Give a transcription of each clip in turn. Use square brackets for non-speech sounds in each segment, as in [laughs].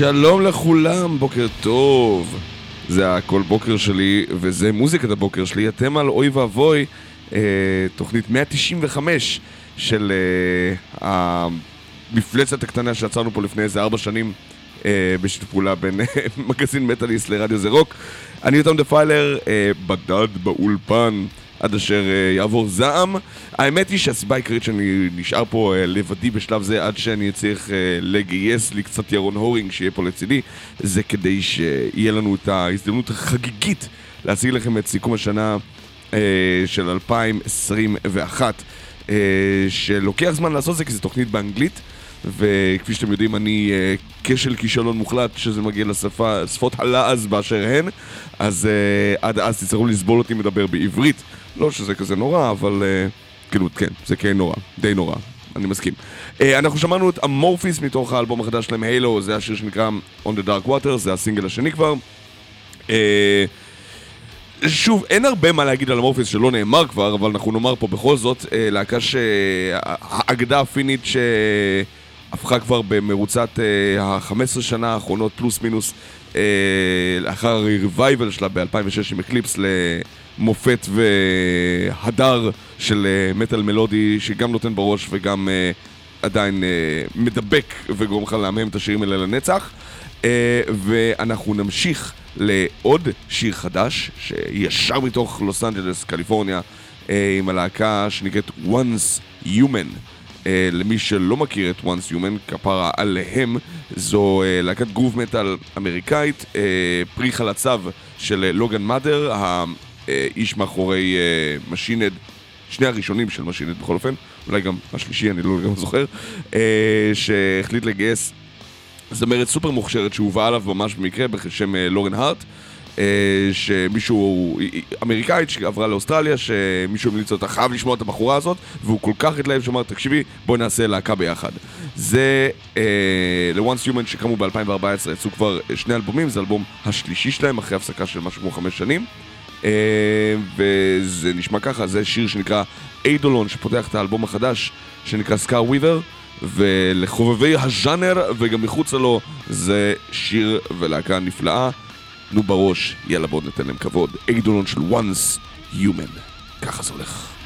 שלום לכולם, בוקר טוב. זה הכל בוקר שלי, וזה מוזיקת הבוקר שלי. אתם על אוי ואבוי, אה, תוכנית 195 של אה, המפלצת הקטנה שיצרנו פה לפני איזה ארבע שנים אה, בשיתוף פעולה בין מגזין מטאליסט לרדיו זה רוק. אני יותם דפיילר, אה, בדד באולפן. עד אשר uh, יעבור זעם. האמת היא שהסיבה העיקרית שאני נשאר פה uh, לבדי בשלב זה עד שאני צריך uh, לגייס לי קצת ירון הורינג שיהיה פה לצידי זה כדי שיהיה לנו את ההזדמנות החגיגית להציג לכם את סיכום השנה של 2021 uh, שלוקח זמן לעשות זה כי זו תוכנית באנגלית וכפי שאתם יודעים אני uh, כשל כישלון מוחלט שזה מגיע לשפות הלעז באשר הן. אז uh, עד אז תצטרכו לסבול אותי מדבר בעברית לא שזה כזה נורא, אבל uh, כאילו, כן, זה כן נורא, די נורא, אני מסכים. Uh, אנחנו שמענו את אמורפיס מתוך האלבום החדש שלהם, Halo, זה השיר שנקרא On the Dark Water, זה הסינגל השני כבר. Uh, שוב, אין הרבה מה להגיד על אמורפיס שלא נאמר כבר, אבל אנחנו נאמר פה בכל זאת, uh, להקה שהאגדה הפינית שהפכה כבר במרוצת uh, ה-15 שנה האחרונות, פלוס מינוס, uh, לאחר ה revival שלה ב-2006 עם Eclipse מופת והדר של מטאל אה, מלודי שגם נותן בראש וגם uh, עדיין uh, מדבק וגורם לך להמם את השירים האלה לנצח. Uh, ואנחנו נמשיך לעוד שיר חדש שישר מתוך לוס אנג'לס, קליפורניה, uh, עם הלהקה שנקראת Once Human. Uh, למי שלא מכיר את Once Human, כפרה עליהם, זו uh, להקת גרוב מטאל אמריקאית, uh, פרי חלציו של לוגן מאדר, איש מאחורי Machine Head, שני הראשונים של Machine Head בכל אופן, אולי גם השלישי, אני לא גם זוכר, שהחליט לגייס זמרת סופר מוכשרת שהובאה עליו ממש במקרה בשם לורן הארט. שמישהו, אמריקאית שעברה לאוסטרליה, שמישהו המליץ אותה, חייב לשמוע את הבחורה הזאת, והוא כל כך התלהב שאמר, תקשיבי, בואי נעשה להקה ביחד. זה ל-Once Human שקמו ב-2014, יצאו כבר שני אלבומים, זה אלבום השלישי שלהם, אחרי הפסקה של משהו כמו חמש שנים. אה, וזה נשמע ככה, זה שיר שנקרא איידולון שפותח את האלבום החדש שנקרא סקאר וויבר ולחובבי הז'אנר וגם מחוצה לו זה שיר ולהקה נפלאה. תנו בראש, יאללה בואו ניתן להם כבוד. איידולון של once human. ככה זה הולך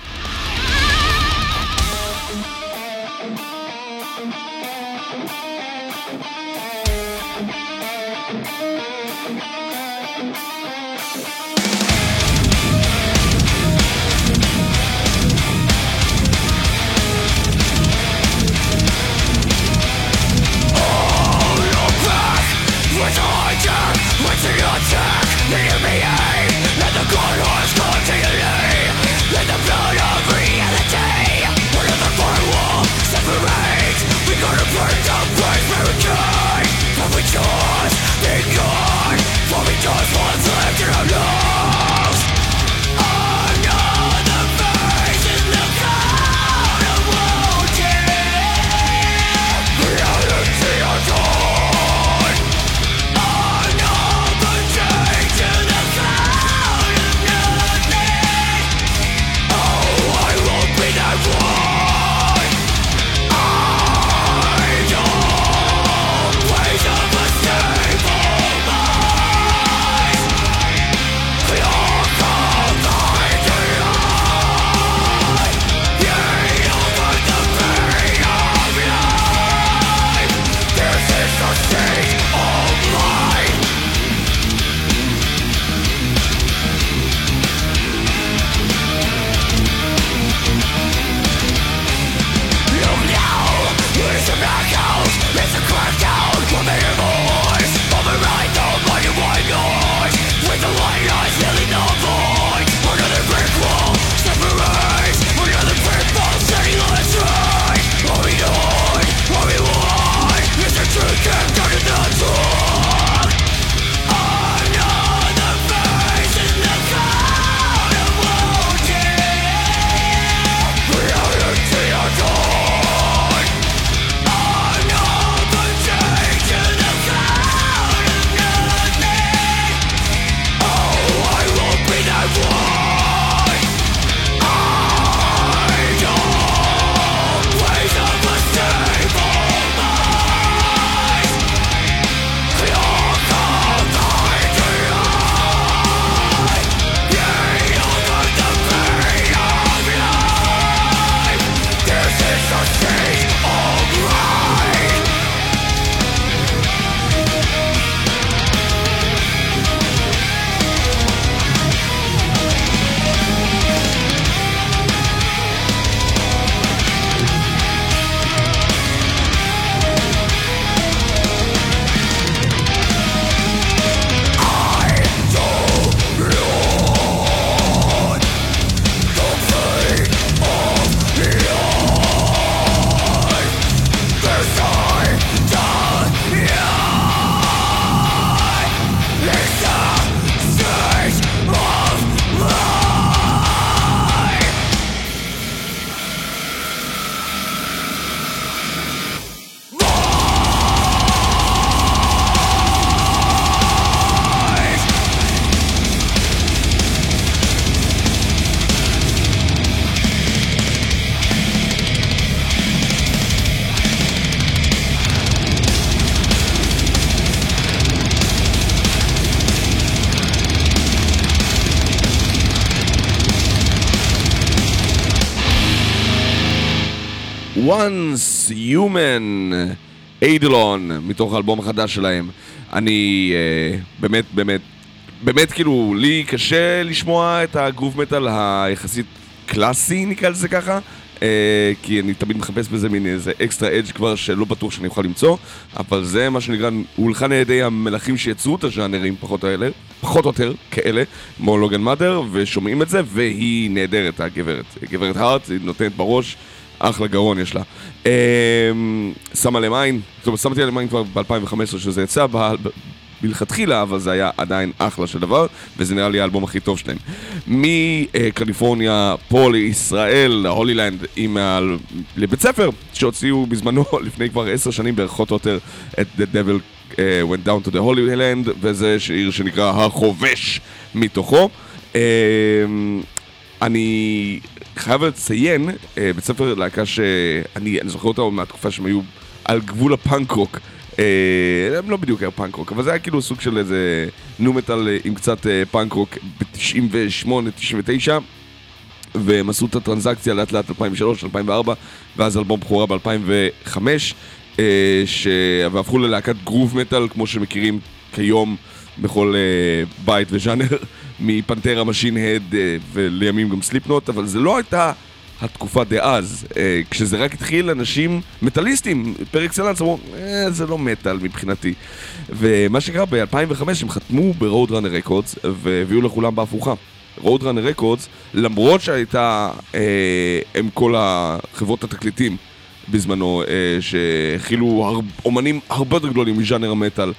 once human, איידלון, מתוך האלבום החדש שלהם. אני uh, באמת, באמת, באמת כאילו, לי קשה לשמוע את הגרוב מטאל היחסית קלאסי, נקרא לזה ככה. Uh, כי אני תמיד מחפש בזה מין איזה אקסטרה אדג' כבר שלא בטוח שאני יכול למצוא אבל זה מה שנקרא, הוא הולחן על ידי המלכים שיצרו את הז'אנרים פחות או יותר, פחות או יותר כאלה, כמו לוגן מאדר, ושומעים את זה, והיא נהדרת הגברת. גברת הארט, היא נותנת בראש, אחלה גרון יש לה. Uh, שמה להם עין, זאת אומרת, שמתי להם עין כבר ב-2015 שזה יצא, מלכתחילה, אבל זה היה עדיין אחלה של דבר, וזה נראה לי האלבום הכי טוב שלהם. מקליפורניה פה לישראל, הולילנד, עם ה... לבית ספר שהוציאו בזמנו, [laughs] לפני כבר עשר שנים בערך, או יותר, את The Devil uh, Went Down to the Holy וזה שיר שנקרא החובש מתוכו. Uh, אני חייב לציין, uh, בית ספר להקה שאני זוכר אותה מהתקופה שהם היו על גבול הפאנק רוק. אה, הם לא בדיוק היה פאנק רוק, אבל זה היה כאילו סוג של איזה nu metal אה, עם קצת אה, פאנק רוק ב-98-99 והם עשו את הטרנזקציה לאט לאט 2003-2004 ואז אלבום בכורה ב-2005 ש... והפכו ללהקת groove metal כמו שמכירים כיום בכל בית וז'אנר מ Pantera Machine Head ולימים גם Slipknot אבל זה לא הייתה התקופה דאז, אה, כשזה רק התחיל, אנשים מטאליסטים, פר אקסלנס, אמרו, אה, זה לא מטאל מבחינתי. ומה שקרה, ב-2005 הם חתמו ב Roadrunner Records, והביאו לכולם בהפוכה. Roadrunner Records, למרות שהייתה אה, עם כל החברות התקליטים בזמנו, אה, שהכילו הר... אומנים הרבה יותר גדולים מז'אנר המטאל, אה,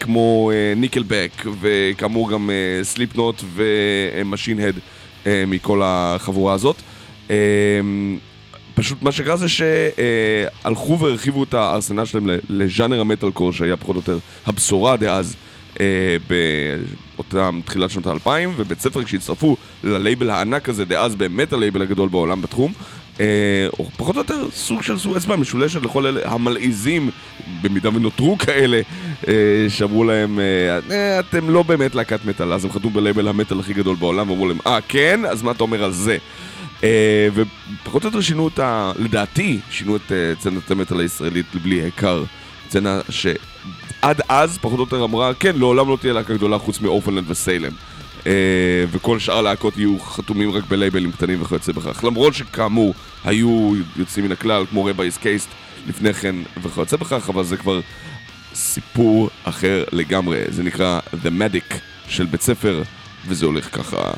כמו אה, ניקלבק, וכאמור גם אה, Slipknot ו Machine Head אה, מכל החבורה הזאת. אמ, פשוט מה שקרה זה שהלכו והרחיבו את הארסנל שלהם לז'אנר המטאל קור שהיה פחות או יותר הבשורה דאז אה, באותם תחילת שנות האלפיים ובית ספר כשהצטרפו ללייבל הענק הזה דאז באמת הלייבל הגדול בעולם בתחום אה, או פחות או יותר סוג של סוג אצבע משולשת לכל אלה המלעיזים במידה ונותרו כאלה אה, שאמרו להם אתם לא באמת להקת מטאל אז הם חתמו בלייבל המטאל הכי גדול בעולם ואמרו להם אה כן? אז מה אתה אומר על זה? אה, ופחות או יותר שינו את ה... לדעתי, שינו את אה, צנת המטאל הישראלית בלי העיקר. צנה שעד אז פחות או יותר אמרה, כן, לעולם לא תהיה להקה גדולה חוץ מאופנלנד וסיילם. אה, וכל שאר הלהקות יהיו חתומים רק בלייבלים קטנים וכיוצא בכך. למרות שכאמור, היו יוצאים מן הכלל, כמו רבייס קייסט לפני כן וכיוצא בכך, אבל זה כבר סיפור אחר לגמרי. זה נקרא The Medic של בית ספר, וזה הולך ככה.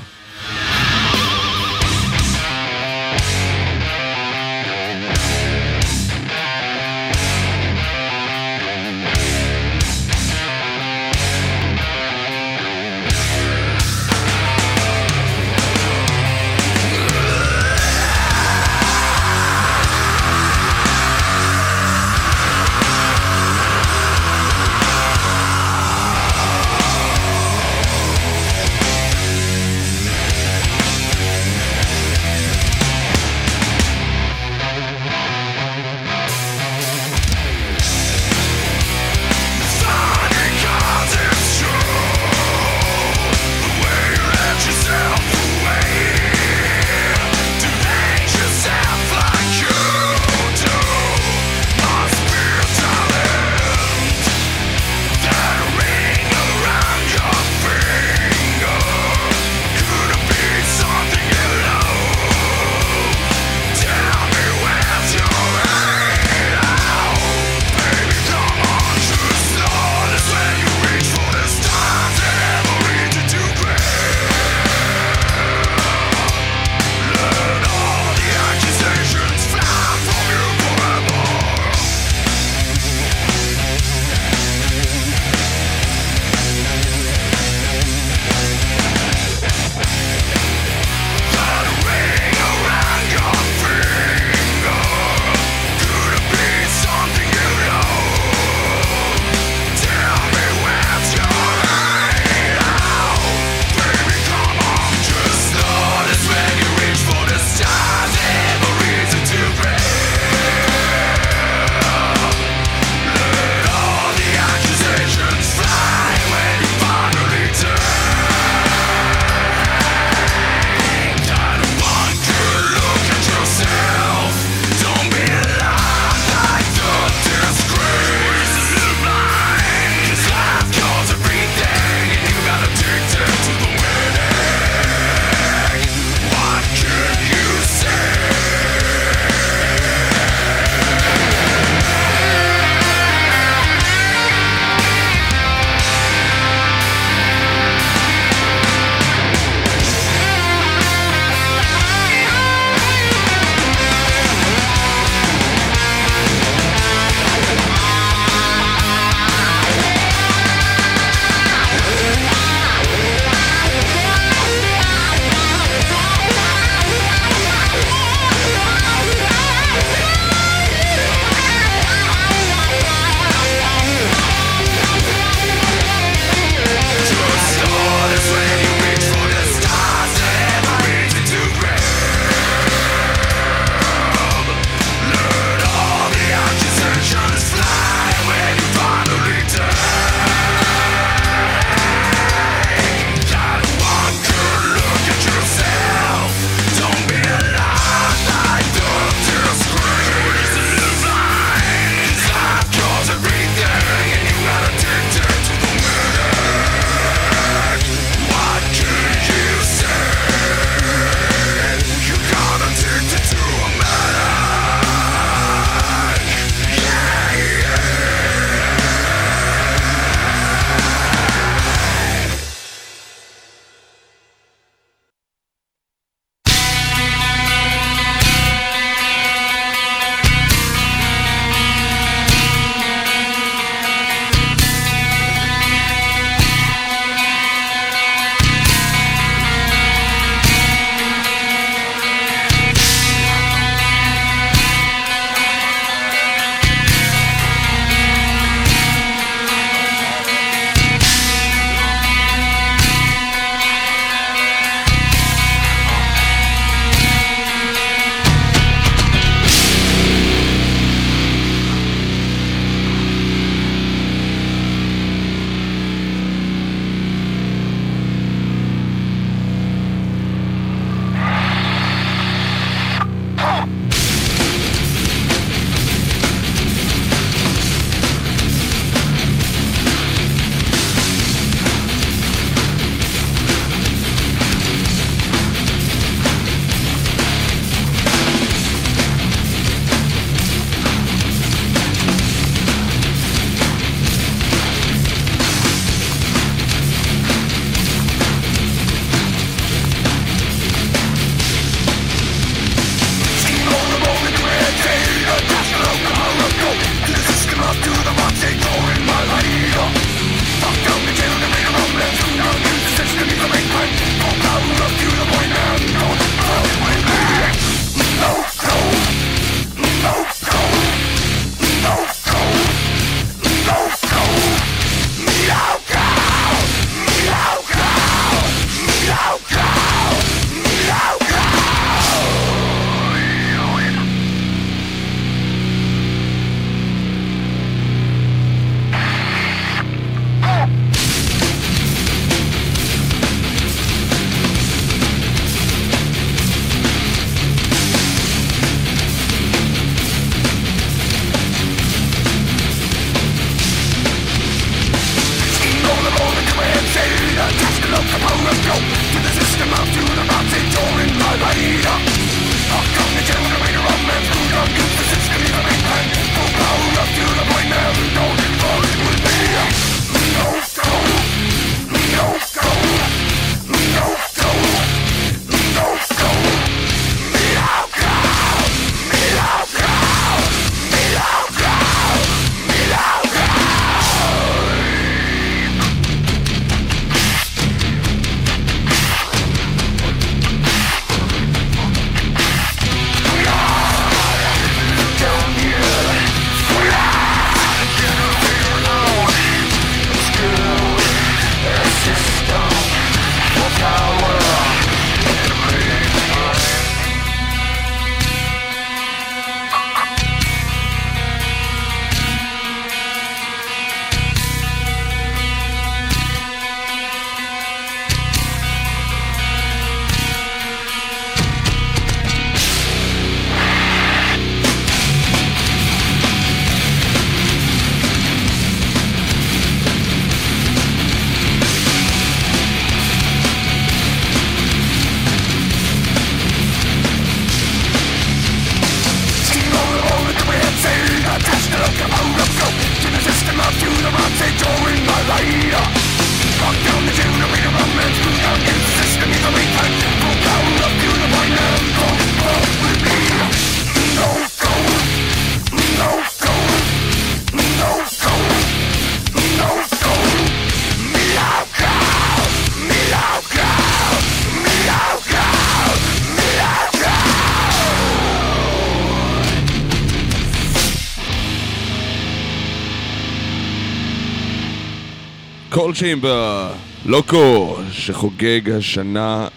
Coal Chamber, Loco, שחוגג השנה,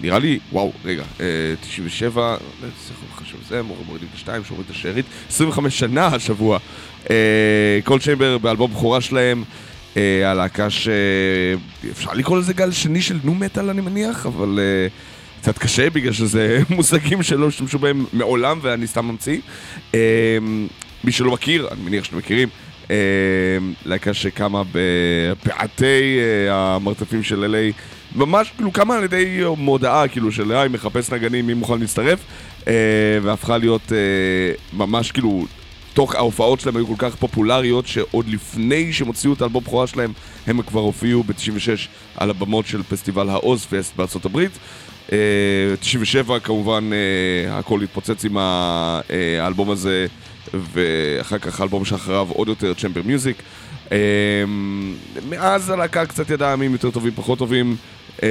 נראה לי, וואו, רגע, אה, 97, צריך לחשוב זה, מורידים את השתיים, שומרים את השארית, 25 שנה השבוע. אה, Coal Chamber באלבום בכורה שלהם, אה, הלהקה שאפשר לקרוא לזה גל שני של nu metal אני מניח, אבל אה, קצת קשה בגלל שזה [laughs] מושגים שלא השתמשו בהם מעולם ואני סתם ממציא. אה, מי שלא מכיר, אני מניח שאתם מכירים, אה, להקה שקמה בפאתי אה, המרתפים של LA, ממש כאילו קמה על ידי מודעה כאילו של היי מחפש נגנים מי מוכן להצטרף, אה, והפכה להיות אה, ממש כאילו תוך ההופעות שלהם היו כל כך פופולריות שעוד לפני שהם הוציאו את האלבום בכורה שלהם הם כבר הופיעו ב-96 על הבמות של פסטיבל האוז פסט בארצות הברית. אה, 97 כמובן הכל התפוצץ עם האלבום הזה ואחר כך האלבום שאחריו עוד יותר צ'מבר מיוזיק. אה, מאז הלהקה קצת ידעה ימים יותר טובים פחות טובים. אה,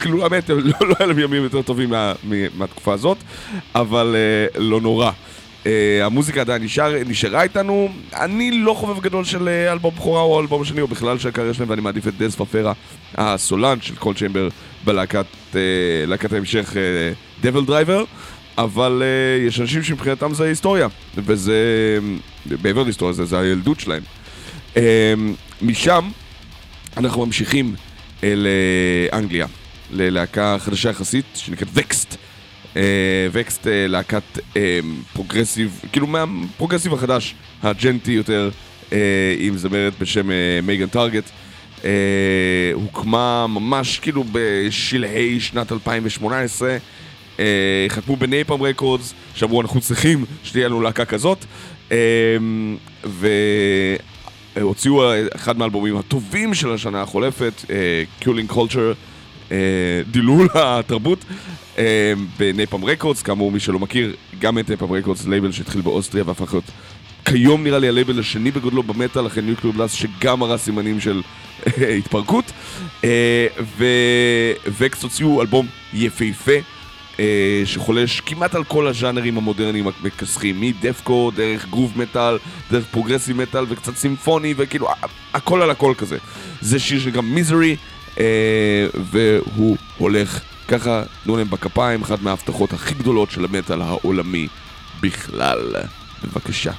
כאילו האמת, לא, לא היה להם ימים יותר טובים מהתקופה הזאת, אבל uh, לא נורא. המוזיקה עדיין נשאר, נשארה איתנו, אני לא חובב גדול של אלבום בכורה או אלבום השני או בכלל של הקריירה שלהם ואני מעדיף את דז פפרה, הסולן של Coal Chamber בלהקת להקת ההמשך DevilDriver, אבל אה, יש אנשים שמבחינתם זה היסטוריה, וזה, מעבר להיסטוריה זה, זה הילדות שלהם. אה, משם אנחנו ממשיכים אל אה, אנגליה, ללהקה חדשה יחסית שנקראת Vexed. Vexed אה, להקת אה, פרוגרסיב, כאילו מהפרוגרסיב החדש, הג'נטי יותר, אה, עם זמרת בשם Megan Targett. אה, הוקמה ממש כאילו בשלהי שנת 2018. אה, חתמו ב Napalm Records, שאמרו אנחנו צריכים שתהיה לנו להקה כזאת. אה, ו... הוציאו אחד מהאלבומים הטובים של השנה החולפת, Culling Culture, דילול התרבות, אה, ב Napalm Records, כאמור מי שלא מכיר, גם את Napalm Records, לייבל שהתחיל באוסטריה והפך להיות כיום נראה לי הלייבל השני בגודלו במטאל, אחרי Nuclear Blast שגם הראה סימנים של אה, התפרקות, אה, ווקס הוציאו אלבום יפהפה. אה, שחולש כמעט על כל הז'אנרים המודרניים המכסחים, מ deathcore, דרך groove metal, דרך progressive metal וקצת סימפוני וכאילו הכל על הכל כזה. זה שיר בשם Misery, אה, והוא הולך ככה, תנו להם בכפיים, אחת מההבטחות הכי גדולות של המטאל העולמי בכלל. בבקשה.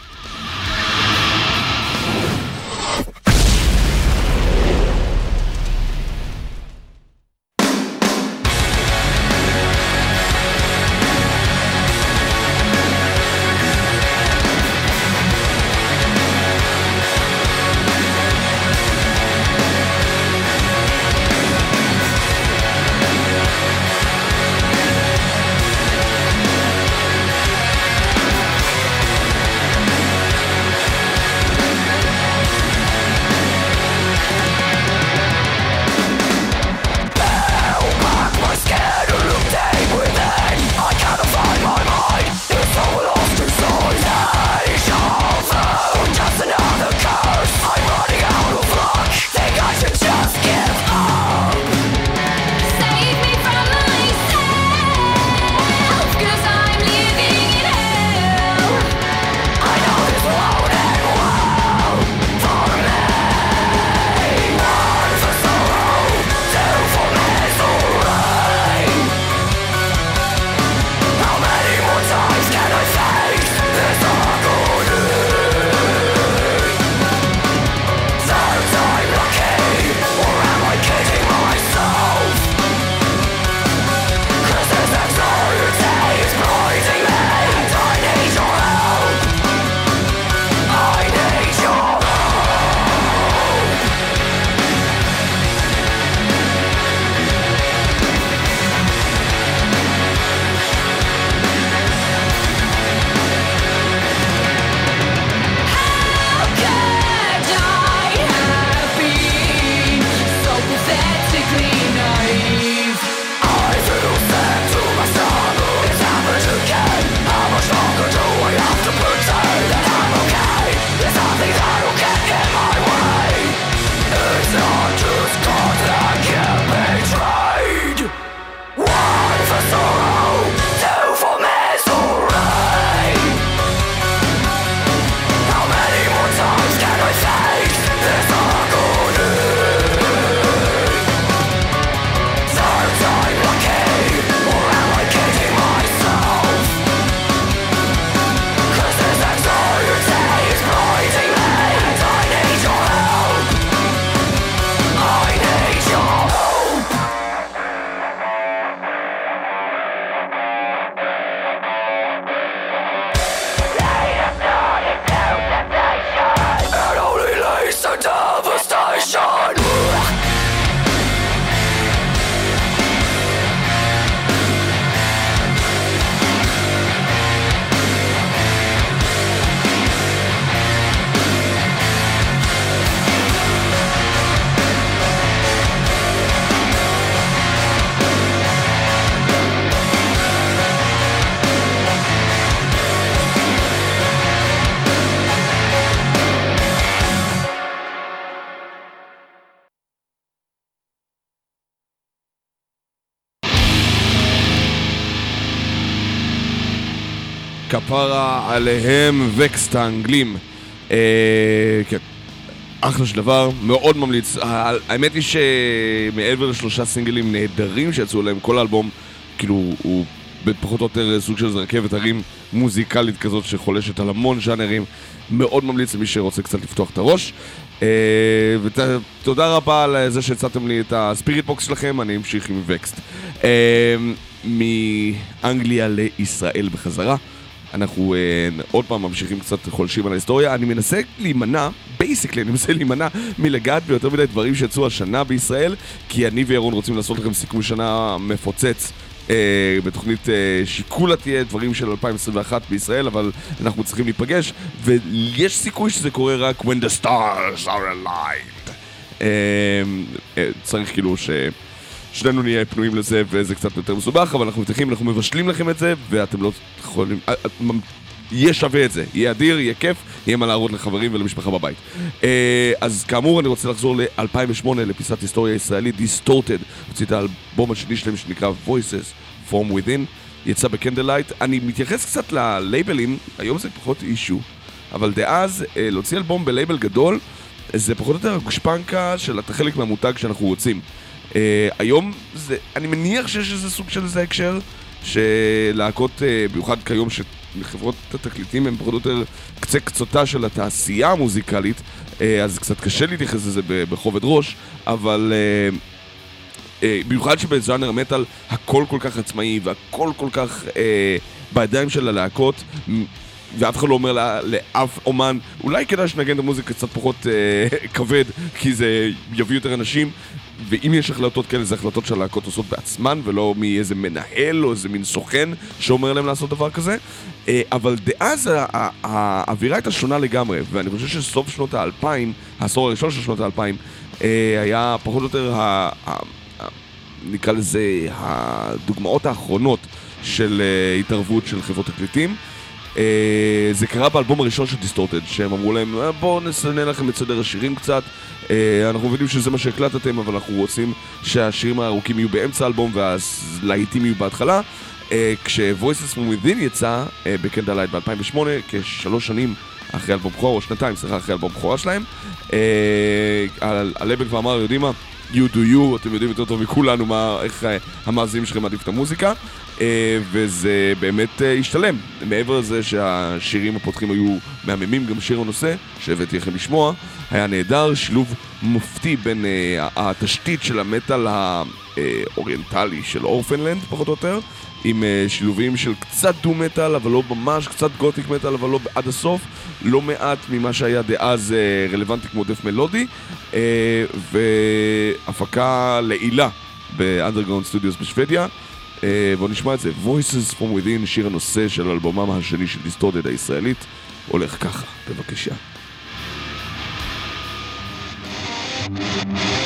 כפרה עליהם Vexed האנגלים. אה, כן, אחלה של דבר, מאוד ממליץ. האמת היא שמעבר לשלושה סינגלים נהדרים שיצאו להם, כל האלבום, כאילו, הוא בפחות או יותר סוג של רכבת הרים מוזיקלית כזאת שחולשת על המון ז'אנרים. מאוד ממליץ למי שרוצה קצת לפתוח את הראש. אה, ותודה רבה על זה שהצעתם לי את ה Spiritbox שלכם, אני אמשיך עם Vexed. אה, מאנגליה לישראל בחזרה. אנחנו uh, עוד פעם ממשיכים קצת חולשים על ההיסטוריה. אני מנסה להימנע, בייסיקלי אני מנסה להימנע מלגעת ביותר מדי דברים שיצאו השנה בישראל, כי אני וירון רוצים לעשות לכם סיכום שנה מפוצץ. Uh, בתוכנית uh, שיקולה תהיה דברים של 2021 בישראל, אבל אנחנו צריכים להיפגש, ויש סיכוי שזה קורה רק when the stars are aligned. אה, אה, צריך כאילו ש... שנינו נהיה פנויים לזה וזה קצת יותר מסובך, אבל אנחנו מבטיחים, אנחנו מבשלים לכם את זה, ואתם לא יכולים... אה, אה, יהיה שווה את זה, יהיה אדיר, יהיה כיף, יהיה מה להראות לחברים ולמשפחה בבית. אה, אז כאמור, אני רוצה לחזור ל-2008, לפיסת היסטוריה ישראלית, Distorted. הוציא את האלבום השני שלהם שנקרא Voices From Within, יצא ב Candlelight. אני מתייחס קצת ללייבלים, היום זה פחות issue, אבל דאז, להוציא אלבום בלייבל גדול, זה פחות או יותר הגושפנקה של אתה חלק מהמותג שאנחנו רוצים. Uh, היום זה, אני מניח שיש איזה סוג של איזה הקשר, שלהקות, uh, במיוחד כיום שחברות התקליטים הן פחות או יותר קצה קצותה של התעשייה המוזיקלית, uh, אז קצת קשה להתייחס לזה בכובד ראש, אבל uh, במיוחד שבז'אנר מטאל הכל כל כך עצמאי והכל כל כך uh, בידיים של הלהקות. ואף אחד לא אומר לה, לאף אומן, אולי כדאי שנגן את המוזיקה קצת פחות אה, [laughs] כבד, כי זה יביא יותר אנשים, ואם יש החלטות כאלה, זה החלטות שהלהקות עושות בעצמן, ולא מאיזה מנהל או איזה מין סוכן שאומר להם לעשות דבר כזה. אה, אבל דאז האווירה הייתה שונה לגמרי, ואני חושב שסוף שנות האלפיים, העשור הראשון של שנות האלפיים, אה, היה פחות או יותר, נקרא לזה, הדוגמאות האחרונות של אה, התערבות של חברות תקליטים. אה, זה קרה באלבום הראשון של Distorted, שהם אמרו להם, אה, בואו נסנן לכם את סדר השירים קצת. אה, אנחנו מבינים שזה מה שהקלטתם, אבל אנחנו רוצים שהשירים הארוכים יהיו באמצע האלבום והלהיטים יהיו בהתחלה. כש-Voices from Within יצא ב Candlelight ב-2008, כשלוש שנים אחרי אלבום בכורה, או שנתיים, סליחה, אחרי אלבום בכורה שלהם. הלבל כבר אמר, יודעים מה? you do you, אתם יודעים יותר טוב מכולנו מה, איך המאזינים שלכם מעדיף את המוזיקה. אה, וזה באמת אה, השתלם. מעבר לזה שהשירים הפותחים היו מהממים, גם שיר הנושא, שהבאתי לכם לשמוע, היה נהדר, שילוב מופתי בין אה, התשתית של המטאל האוריינטלי של אורפנלנד, פחות או יותר, עם שילובים של קצת דו מטאל, אבל לא ממש, קצת גותיק מטאל, אבל לא עד הסוף, לא מעט ממה שהיה דאז רלוונטי כמו death מלודי, והפקה לעילה ב Underground Studios בשוודיה. אה, בואו נשמע את זה, Voices From Within, שיר הנושא של אלבומם השני של Distorted הישראלית, הולך ככה, בבקשה. thank you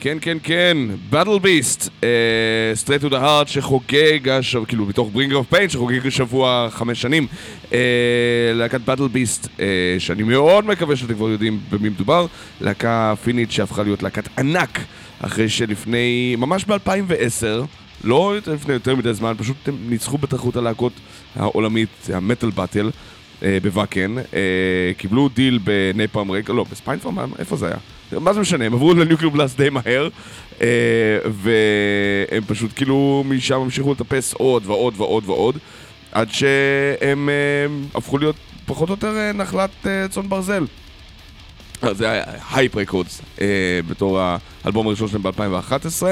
כן, כן, כן, Battle Beast, אה, Straight to the Heart שחוגג, השבוע, כאילו בתוך Bringer of Pain שחוגג השבוע חמש שנים, אה, להקת Battle Beast, uh, שאני מאוד מקווה שאתם כבר יודעים במי מדובר, להקה פינית שהפכה להיות להקת ענק, אחרי שלפני, ממש ב-2010, לא לפני יותר מדי זמן, פשוט הם ניצחו בתחרות הלהקות העולמית, ה Metal Battle. בוואקן, קיבלו deal ב Napalm Rec, לא, ב Spinefarm, איפה זה היה? מה זה משנה, הם עברו ל Nuclear Blast די מהר, אה, והם פשוט כאילו משם המשיכו לטפס עוד ועוד ועוד ועוד, עד שהם אה, הפכו להיות פחות או יותר אה, נחלת צאן ברזל. זה היה Hype Records בתור האלבום הראשון שלהם ב-2011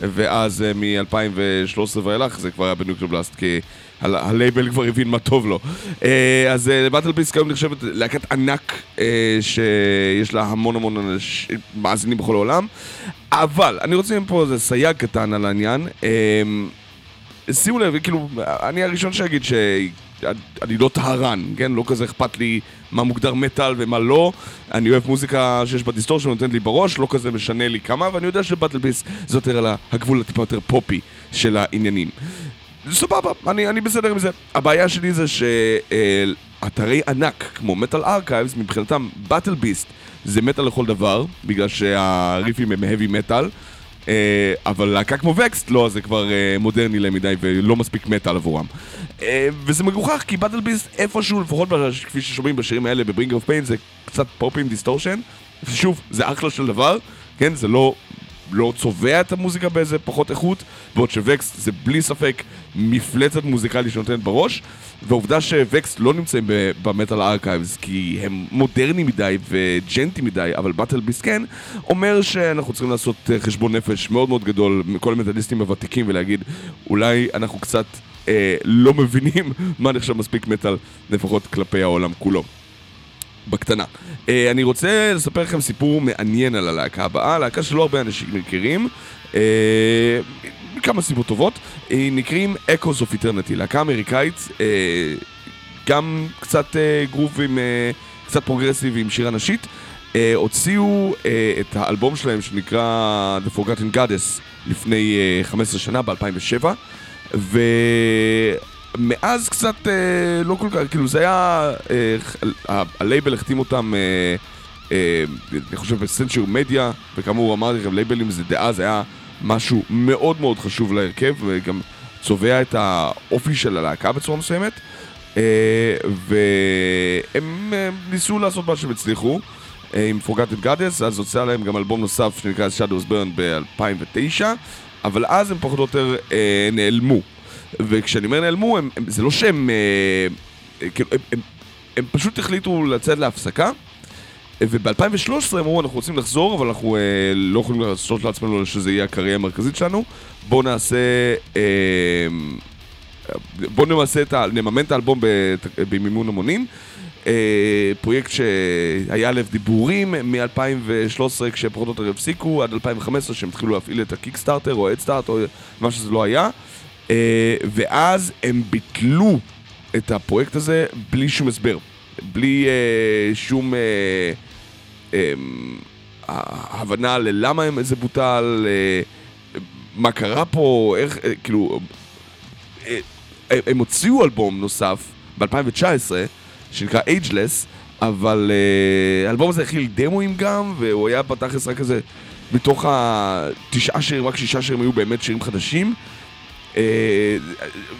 ואז מ-2013 ואילך זה כבר היה ב Nuclear Blast כי הלייבל כבר הבין מה טוב לו. אה, אז Battle Beast כיום נחשבת להקת ענק אה, שיש לה המון המון מאזינים בכל העולם. אבל אני רוצה פה איזה סייג קטן על העניין. אה, שימו לב, כאילו, אני הראשון שאגיד שאני לא טהרן, כן? לא כזה אכפת לי מה מוגדר מטאל ומה לא. אני אוהב מוזיקה שיש בה דיסטורשן נותנת לי בראש, לא כזה משנה לי כמה, ואני יודע ש-Battle Beast זה יותר על הגבול הטיפה יותר פופי של העניינים. סבבה, אני, אני בסדר עם זה. הבעיה שלי זה שאתרי ענק כמו Metal Archives, מבחינתם Battle Beast זה מטאל לכל דבר, בגלל שהריפים הם heavy metal. אה, אבל להקה כמו Vexed, לא, זה כבר אה, מודרני למדי ולא מספיק מטאל עבורם. אה, וזה מגוחך, כי Battle Beast איפשהו, לפחות כפי ששומעים בשירים האלה ב-Bringer of Pain, זה קצת פופ עם דיסטורשן. שוב, זה אחלה של דבר, כן? זה לא לא צובע את המוזיקה באיזה פחות איכות, בעוד שווקס זה בלי ספק מפלצת מוזיקלית שנותנת בראש, והעובדה שווקס לא נמצאים במטאל ארכייבס כי הם מודרניים מדי וג'נטי מדי, אבל באטל ביסט כן, אומר שאנחנו צריכים לעשות אה, חשבון נפש מאוד מאוד גדול מכל המטאליסטים הוותיקים ולהגיד אולי אנחנו קצת אה, לא מבינים מה נחשב מספיק מטאל, לפחות כלפי העולם כולו. בקטנה. Uh, אני רוצה לספר לכם סיפור מעניין על הלהקה הבאה, להקה שלא הרבה אנשים מכירים, uh, מכמה סיבות טובות, אה, נקראים Echoes of Eternity, להקה אמריקאית, גם קצת גרוב עם, קצת פרוגרסיבי עם שירה נשית, הוציאו את האלבום שלהם שנקרא The Forgotten Goddess לפני אה, 15 שנה, ב-2007, ו... מאז קצת אה, לא כל כך, כאילו זה היה, אה, הלייבל החתים אותם, אה, אה, אני חושב בסנצ'ר מדיה, וכאמור אמרתי לכם, לייבלים זה דאז היה משהו מאוד מאוד חשוב להרכב, וגם צובע את האופי של הלהקה בצורה מסוימת, אה, והם אה, ניסו לעשות מה שהם הצליחו. אה, עם Forgotten Goddess, אז הוצא להם גם אלבום נוסף שנקרא Shadows Burn ב-2009, אבל אז הם פחות או יותר אה, נעלמו. וכשאני אומר נעלמו, הם, הם, זה לא שהם... אה, אה, כאילו, הם, הם, הם פשוט החליטו לצאת להפסקה, וב-2013 הם אמרו, אנחנו רוצים לחזור, אבל אנחנו אה, לא יכולים לעשות לעצמנו שזה יהיה הקריירה המרכזית שלנו. בואו נעשה... אה, בואו נמעשה את ה... נממן את האלבום במימון המונים. אה, פרויקט שהיה לב דיבורים מ-2013 כשפחות או יותר הפסיקו, עד 2015 שהם התחילו להפעיל את הקיקסטארטר או האדסטארט או מה שזה לא היה. אה, ואז הם ביטלו את הפרויקט הזה בלי שום הסבר. בלי uh, שום uh, uh, הבנה ללמה זה בוטל, uh, מה קרה פה, איך, uh, כאילו... Uh, הם הוציאו אלבום נוסף ב-2019, שנקרא Ageless, אבל uh, האלבום הזה הכיל דמוים גם, והוא היה בתכלס רק כזה, מתוך התשעה שירים, רק שישה שירים היו באמת שירים חדשים. אה,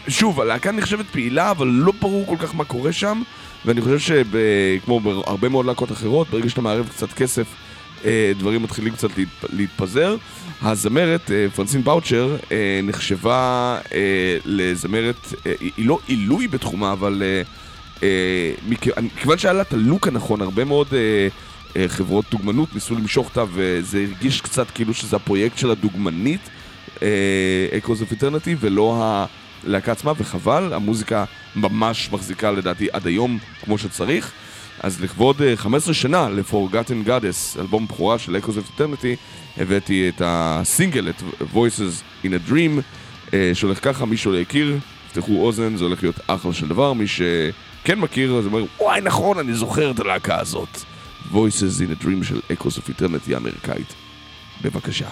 שוב, הלהקה נחשבת פעילה, אבל לא ברור כל כך מה קורה שם, ואני חושב שכמו בהרבה מאוד להקות אחרות, ברגע שאתה מערב קצת כסף, אה, דברים מתחילים קצת להתפזר. הזמרת, אה, פרנסין באוצ'ר, נחשבה לזמרת, היא לא עילוי בתחומה, אבל מכיוון שהיה לה את הלוק הנכון, הרבה מאוד... חברות דוגמנות ניסו למשוך אותה וזה הרגיש קצת כאילו שזה הפרויקט של הדוגמנית אה, אקרוס אוף ולא הלהקה עצמה, וחבל, המוזיקה ממש מחזיקה לדעתי עד היום כמו שצריך. אז לכבוד אה, 15 שנה ל-Forgotten Goddess, אלבום בכורה של Echoes of Eternity, הבאתי את הסינגל, את Voices in a Dream, אה, שהולך ככה, מי שלא יכיר, תפתחו אוזן, זה הולך להיות אחלה של דבר, מי שכן מכיר, אז אומר, וואי נכון, אני זוכר את הלהקה הזאת. Voices in a Dream של Echoes of Eternity האמריקאית. בבקשה.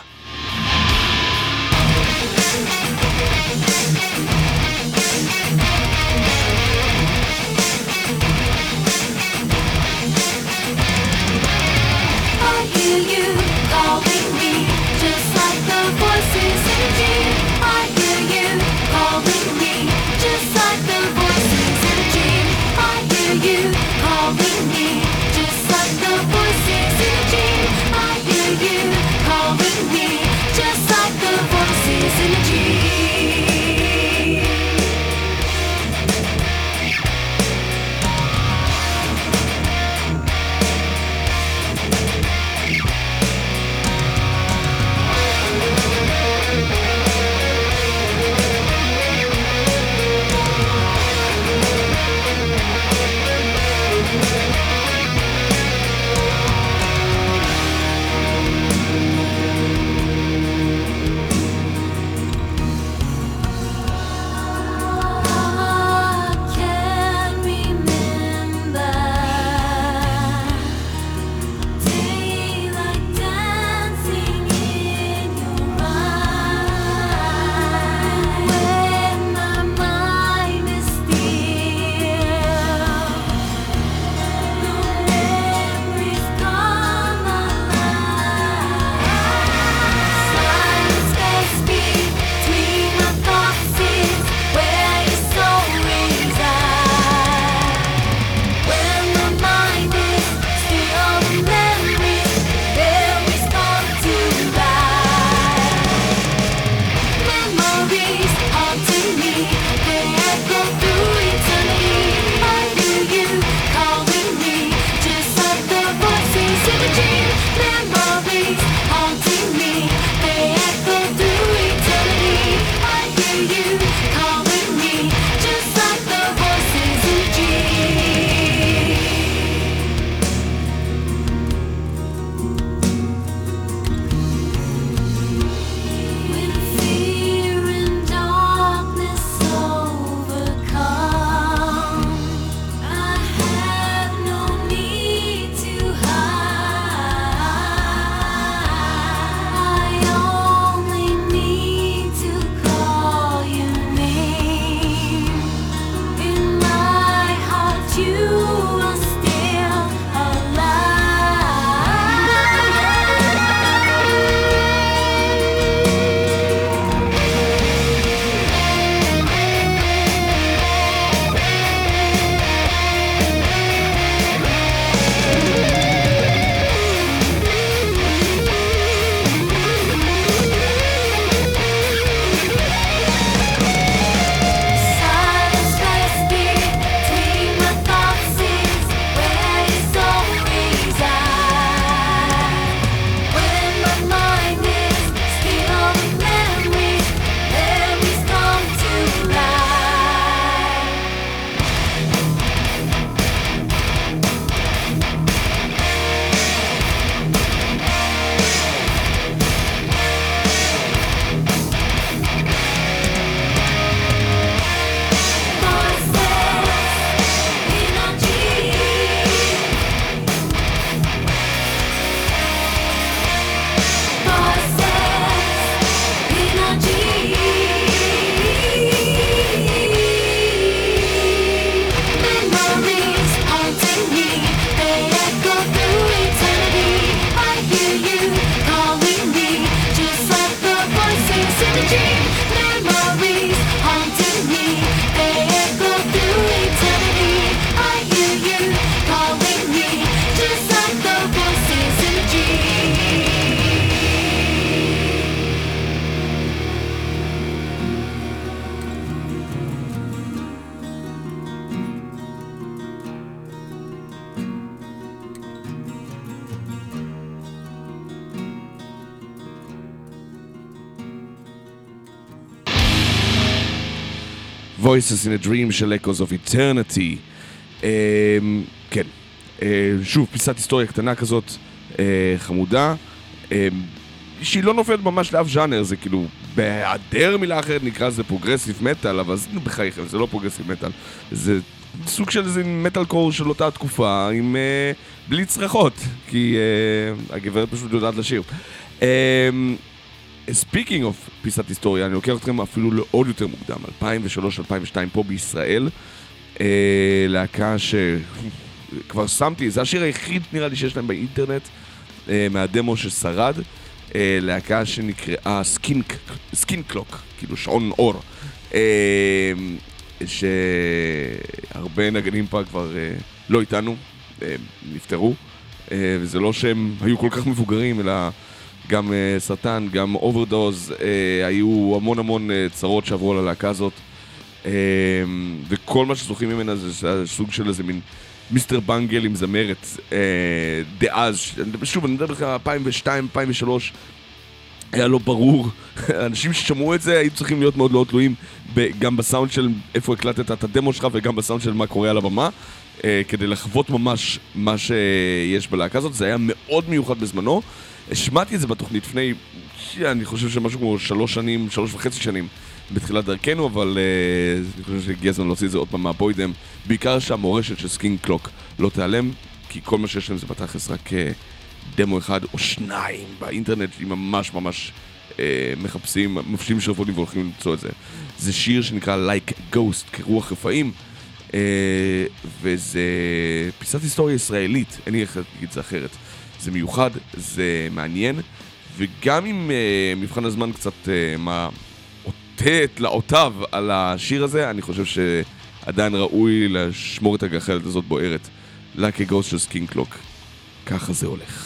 Princess in a Dream של Echoes of Eternity. אמ, כן, אה, שוב, פיסת היסטוריה קטנה כזאת, אה, חמודה, אמ, שהיא לא נופלת ממש לאף ז'אנר, זה כאילו, בהיעדר מילה אחרת נקרא לזה progressive metal, אבל זה בחייכם, זה לא progressive metal, זה סוג של איזה מטאל קור של אותה תקופה, עם... אה, אה, בלי צרחות, כי אה, הגברת פשוט יודעת לשיר. אמ, speaking of פיסת היסטוריה, אני לוקח אתכם אפילו לעוד יותר מוקדם, 2003-2002 פה בישראל. אה, להקה שכבר שמתי, זה השיר היחיד נראה לי שיש להם באינטרנט, אה, מהדמו ששרד. אה, להקה שנקראה Skin, Skin Clock, כאילו שעון עור. אה, שהרבה נגנים פה כבר אה, לא איתנו, אה, נפטרו. אה, וזה לא שהם היו כל כך מבוגרים, אלא גם אה, סרטן, גם overdose, אה, היו המון המון אה, צרות שעברו על הלהקה הזאת. אה, וכל מה שזוכרים ממנה זה זה סוג של איזה מין Mr. Bungle עם זמרת אה, דאז, שוב, אני מדבר לך 2002, 2003, היה לא ברור. [laughs] אנשים ששמעו את זה היו צריכים להיות מאוד מאוד תלויים גם בסאונד של איפה הקלטת את הדמו שלך וגם בסאונד של מה קורה על הבמה אה, כדי לחוות ממש מה שיש בלהקה הזאת. זה היה מאוד מיוחד בזמנו. השמעתי את זה בתוכנית לפני, אני חושב שמשהו כמו שלוש שנים, שלוש וחצי שנים בתחילת דרכנו, אבל אה, אני חושב שהגיע הזמן להוציא את זה עוד פעם מהבוידם. בעיקר שהמורשת של Skin Clock לא תיעלם, כי כל מה שיש להם זה בתכלס רק אה, דמו אחד או שניים באינטרנט, אם ממש ממש אה, מחפשים, מפשילים שרוולים והולכים למצוא את זה. זה שיר שנקרא Like Ghost, כרוח רפאים, אה, וזה פיסת היסטוריה ישראלית, אין לי איך להגיד את זה אחרת. זה מיוחד, זה מעניין, וגם אם אה, מבחן הזמן קצת אה, מה... עוטה את תלאותיו על השיר הזה, אני חושב שעדיין ראוי לשמור את הגחלת הזאת בוערת. Like a Ghost של Skin Clock. ככה זה הולך.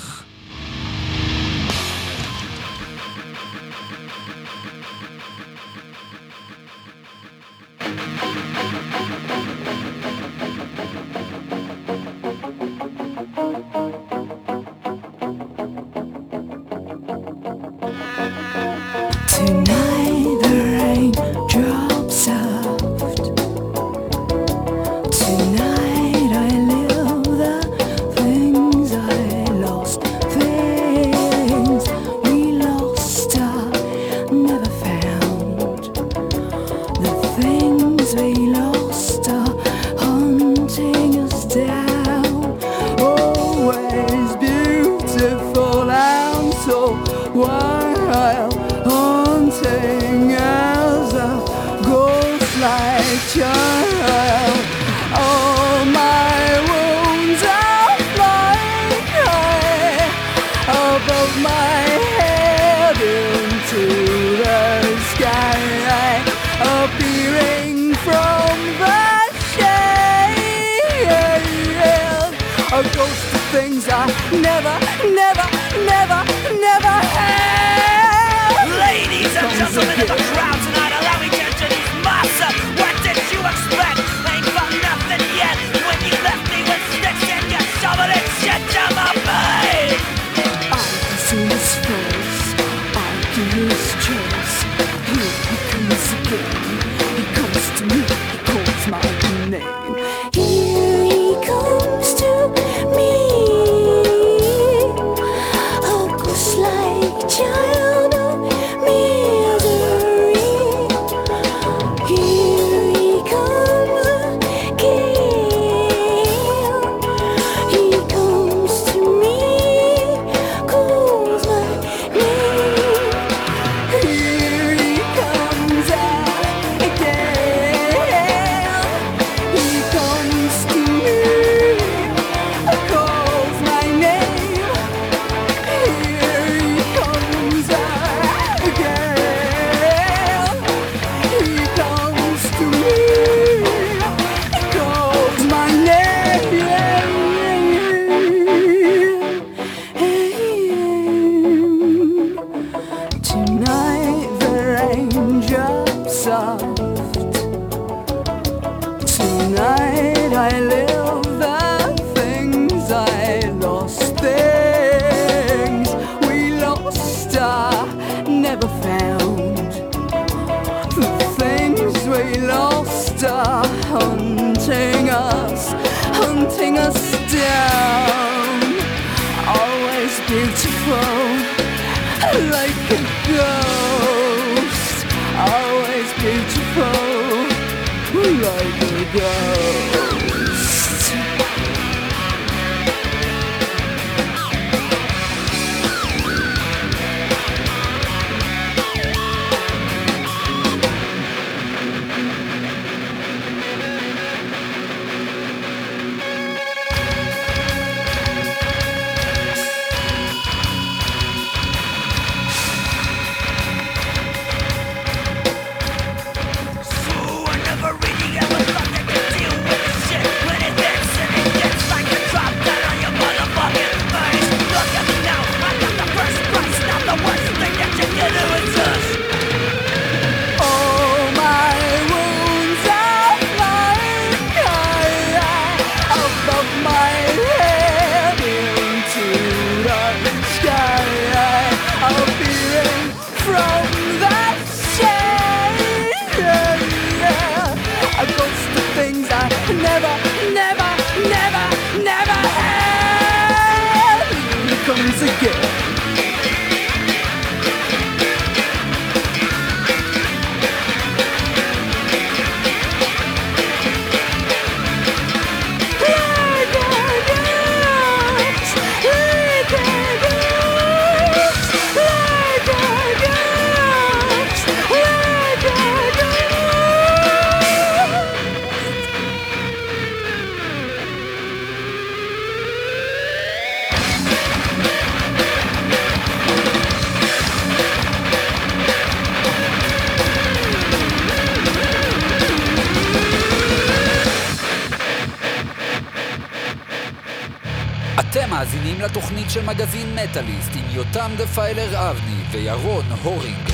יותם דפיילר אבני וירון הורינג.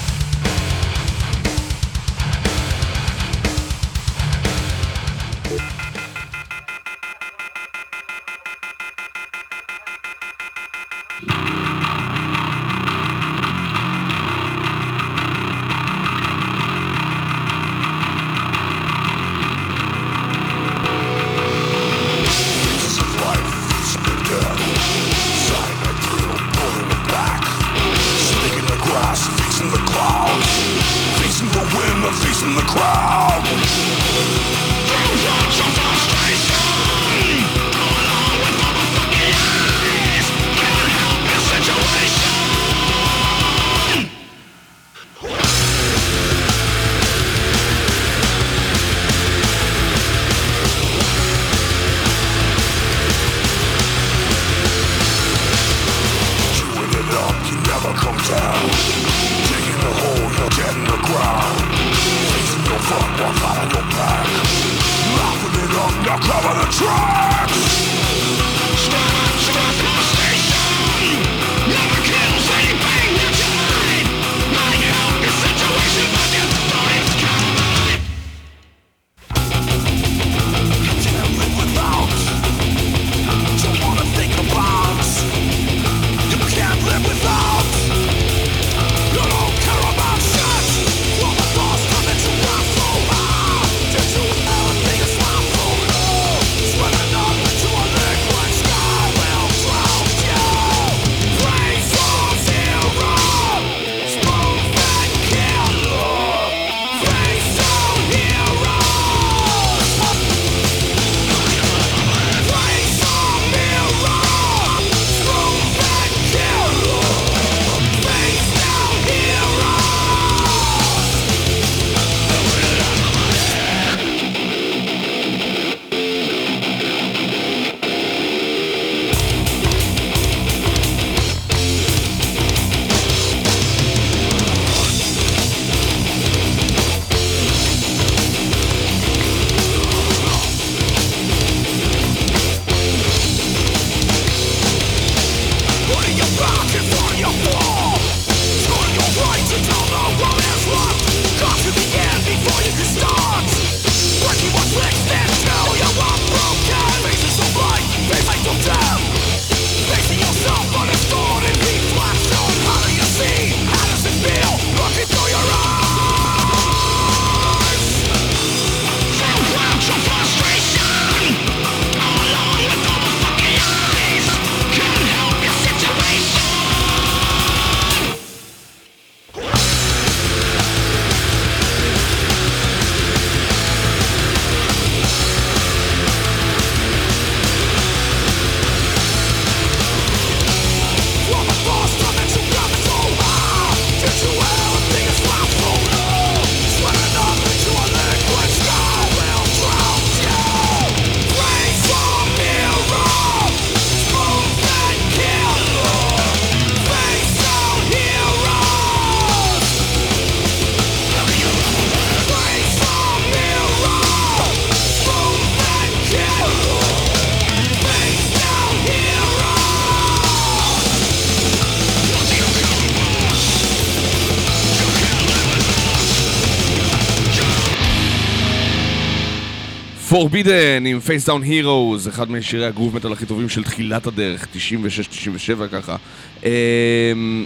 Forbidden עם Face Down Heroes, אחד משירי הגרוב מטאל הכי טובים של תחילת הדרך, 96-97 ככה. אמ,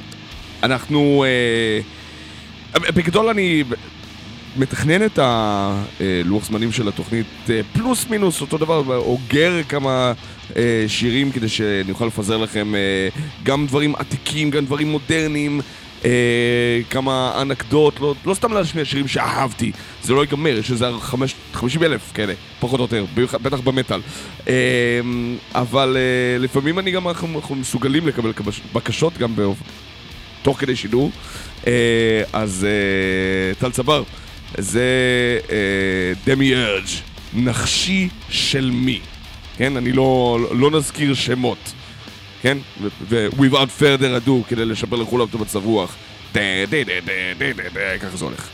אנחנו... אה, בגדול אני מתכנן את הלוח זמנים של התוכנית אה, פלוס מינוס אותו דבר, אוגר כמה אה, שירים כדי שאני אוכל לפזר לכם אה, גם דברים עתיקים, גם דברים מודרניים. אה, כמה אנקדוט, לא, לא סתם להשמיע שירים שאהבתי, זה לא ייגמר, יש איזה חמש- 50 אלף כאלה, פחות או יותר, בטח במטאל. אה, אבל אה, לפעמים אני גם, אנחנו, מסוגלים לקבל בקשות גם תוך כדי שידור. אה, אז אה, טל צבר, זה דמי ארג', נחשי של מי. כן, אני לא, לא נזכיר שמות. כן? ו-without further ado, כדי לשפר לכולם את המצב רוח. דה דה דה דה דה דה דה, ככה זה הולך.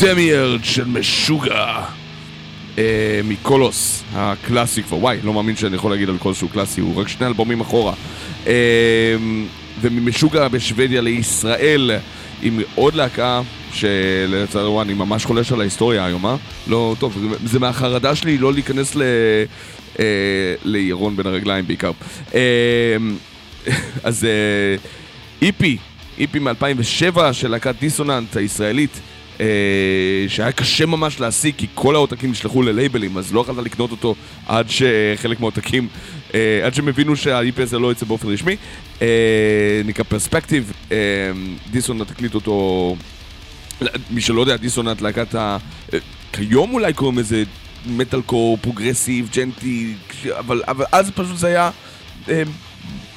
דמיארד של משוגע אה, מקולוס הקלאסי כבר, וואי, לא מאמין שאני יכול להגיד על קולוס שהוא קלאסי, הוא רק שני אלבומים אחורה. אה, וממשוגע בשוודיה לישראל עם עוד להקה שלצערו אני ממש חולש על ההיסטוריה היום, אה? לא, טוב, זה- זה מהחרדה שלי לא להיכנס ל... אה, לירון בין הרגליים בעיקר. אה, [laughs] אז אה, EP, EP מ-2007 של להקת Dissonant הישראלית, שהיה קשה ממש להשיג כי כל העותקים נשלחו ללייבלים, אז לא יכולת לקנות אותו עד שחלק מהעותקים, אה, עד שהם הבינו שה-IP הזה לא יצא באופן רשמי. אה, נקרא Perspective, אה, Dissonant הקליט אותו, מי שלא יודע, Dissonant להקת ה... אה, כיום אולי קוראים לזה metalcore, progressive, djenty, אבל, אבל אז פשוט זה היה אה,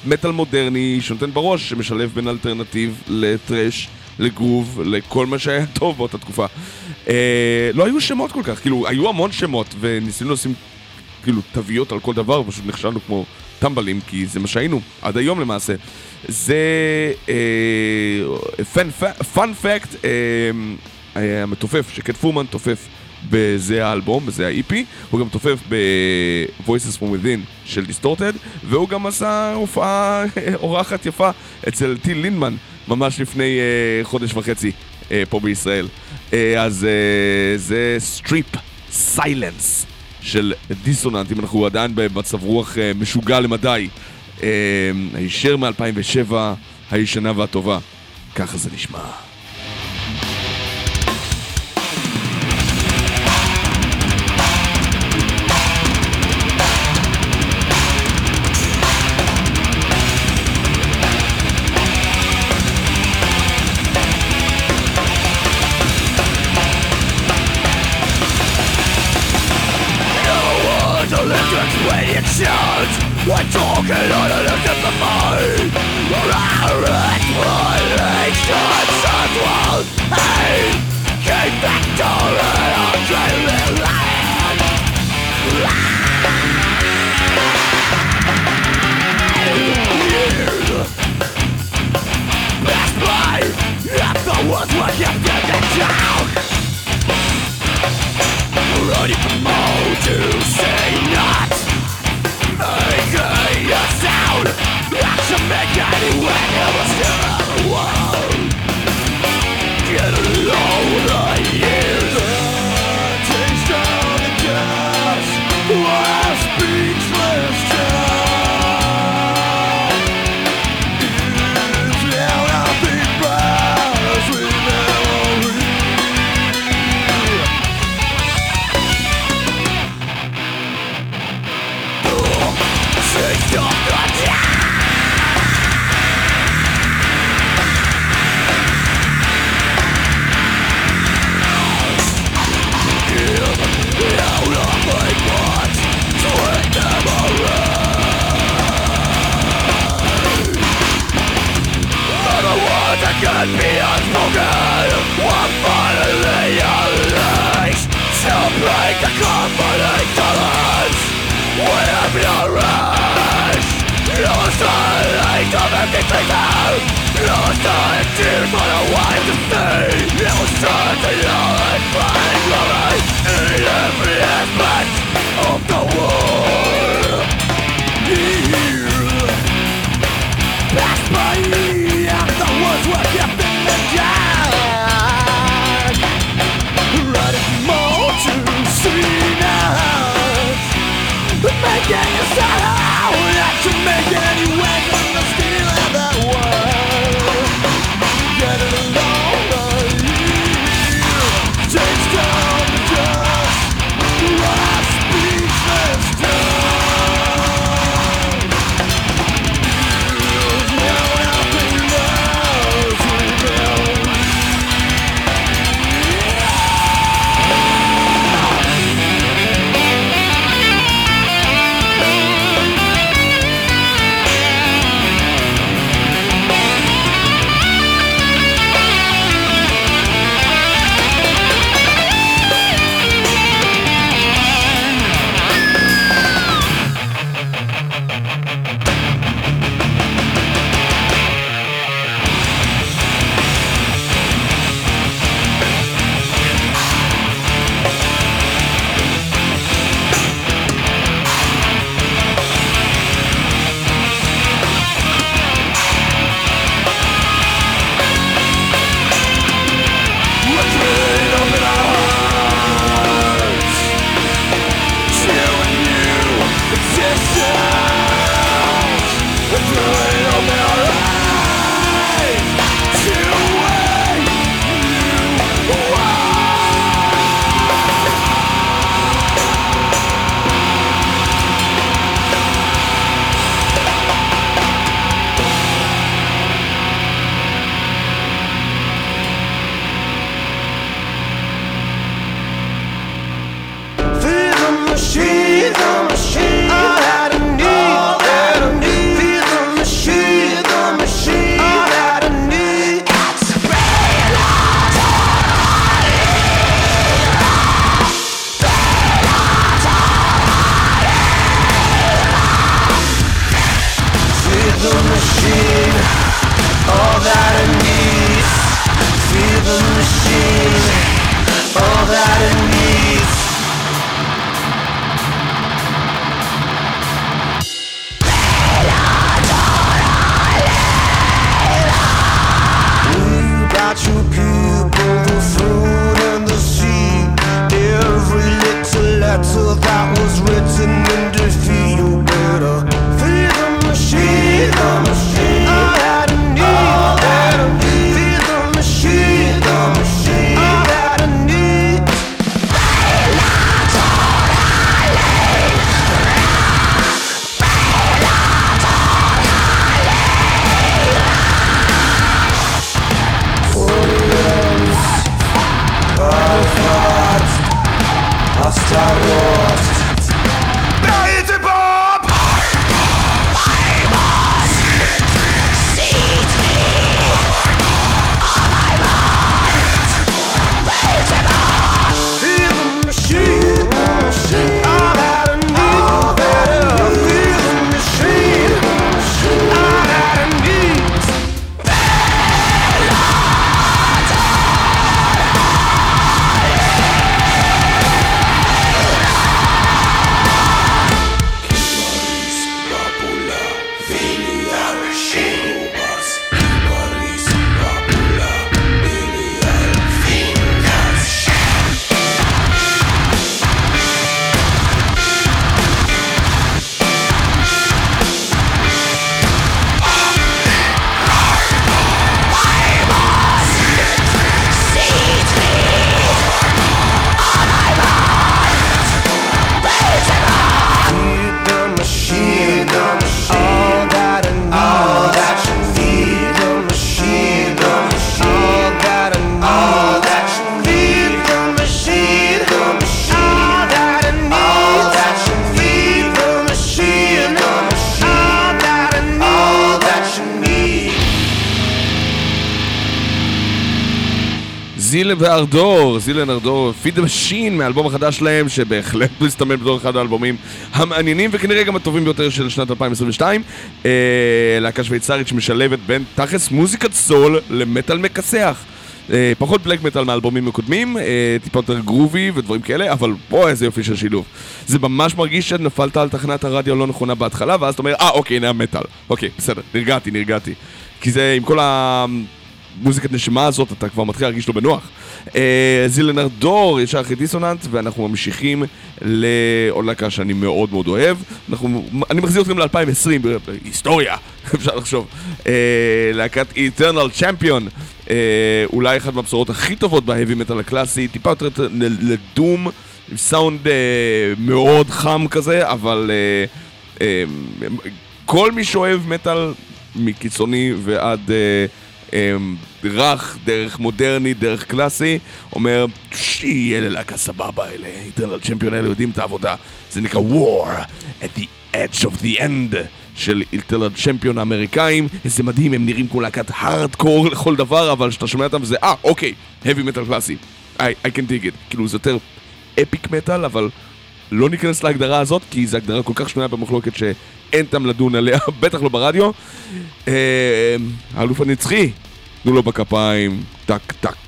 מטאל מודרני שנותן בראש, שמשלב בין אלטרנטיב לטרש, לגרוב, לכל מה שהיה [laughs] טוב באותה תקופה. אה, לא היו שמות כל כך, כאילו, היו המון שמות, וניסינו לשים כאילו תוויות על כל דבר, ופשוט נכשלנו כמו טמבלים, כי זה מה שהיינו, עד היום למעשה. זה פאנ פקט, אה, המתופף, שקט פורמן תופף בזה האלבום, בזה ה-EP, הוא גם תופף ב-Voices From Within של Distorted, והוא גם עשה הופעה [laughs] אורחת יפה אצל טיל לינדמן, ממש לפני אה, חודש וחצי אה, פה בישראל. אה, אז אה, זה Strip Silence של Dissonant, אם אנחנו עדיין במצב רוח אה, משוגע למדי. אה, הישר מ-2007, הישנה והטובה. ככה זה נשמע. We're talking a different Our explanations of world hate Keep victory on land Years by If the words were Ready for more to say not. To make anyone else to the world. Be unspoken One finally unleashed To break the company tolerance We have no rush Lost the light of empty places Lost the tears for the wife to see Lost the knowledge find glory In every aspect and Ardor, Zeal and Ardor, Feed the Machine מהאלבום החדש שלהם, שבהחלט מסתמן בתור אחד האלבומים המעניינים וכנראה גם הטובים ביותר של שנת 2022. אה, להקה שוויצרית שמשלבת בין תכלס מוזיקת סול למטאל מכסח. אה, פחות black metal מהאלבומים הקודמים, אה, טיפה יותר groovy ודברים כאלה, אבל בוא איזה יופי של שילוב. זה ממש מרגיש שנפלת על תחנת הרדיו הלא נכונה בהתחלה, ואז אתה אומר, אה, אוקיי, הנה המטאל. אוקיי, בסדר, נרגעתי, נרגעתי. כי זה עם כל המוזיקת נשמה הזאת, אתה כבר מתחיל להרגיש לו בנוח. אה, זילנר דור, ישר אחרי דיסוננט, ואנחנו ממשיכים לעוד להקה שאני מאוד מאוד אוהב. אנחנו, אני מחזיר אתכם ל-2020, היסטוריה, [laughs] אפשר לחשוב. אה, להקת Eternal Champion, אה, אולי אחת מהבשורות הכי טובות בהאבי מטאל הקלאסי, טיפה יותר לדום, עם סאונד מאוד חם כזה, אבל כל מי שאוהב מטאל מקיצוני ועד אה, רך, דרך מודרני, דרך קלאסי, אומר, שי, אלה להקה סבבה, אלה איטרנל צ'מפיון האלה יודעים את העבודה. זה נקרא War at the Edge of the End של איטרנל צ'מפיון האמריקאים. איזה מדהים, הם נראים כמו להקת הארדקור לכל דבר, אבל כשאתה שומע אותם זה, אה, אוקיי, heavy metal קלאסי. I, I can dig it. כאילו זה יותר אפיק מטאל, אבל לא ניכנס להגדרה הזאת, כי זו הגדרה כל כך שנויה במחלוקת שאין טעם לדון עליה, [laughs] בטח לא ברדיו. אה, האלוף הנצחי, תנו לו בכפיים, טק טק.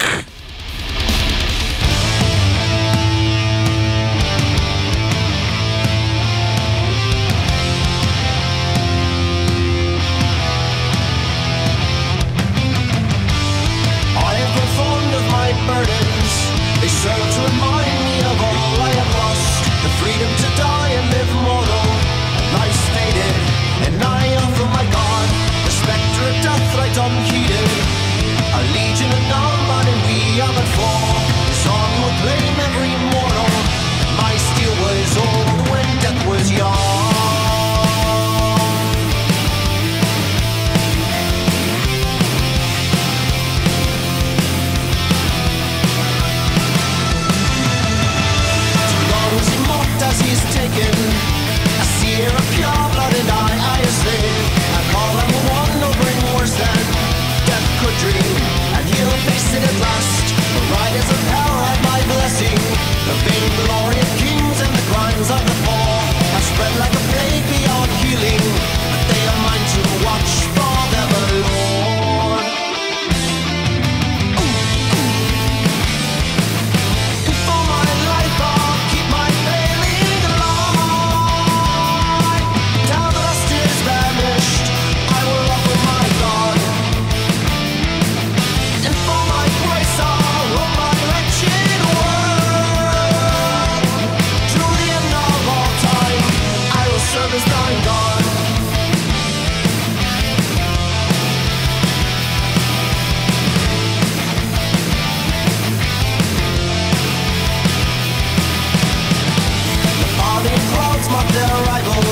Falling clouds mark their arrival,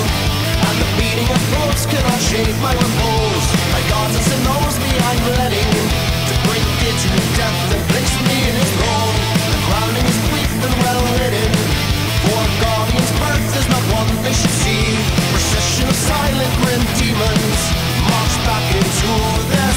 and the beating of bullets cannot shake my repose. My sits and knows me I'm letting to bring it to death and place me in his throne. The crowning is brief and well hidden, for guardian's birth is not one they should see. Procession of silent grim demons march back into their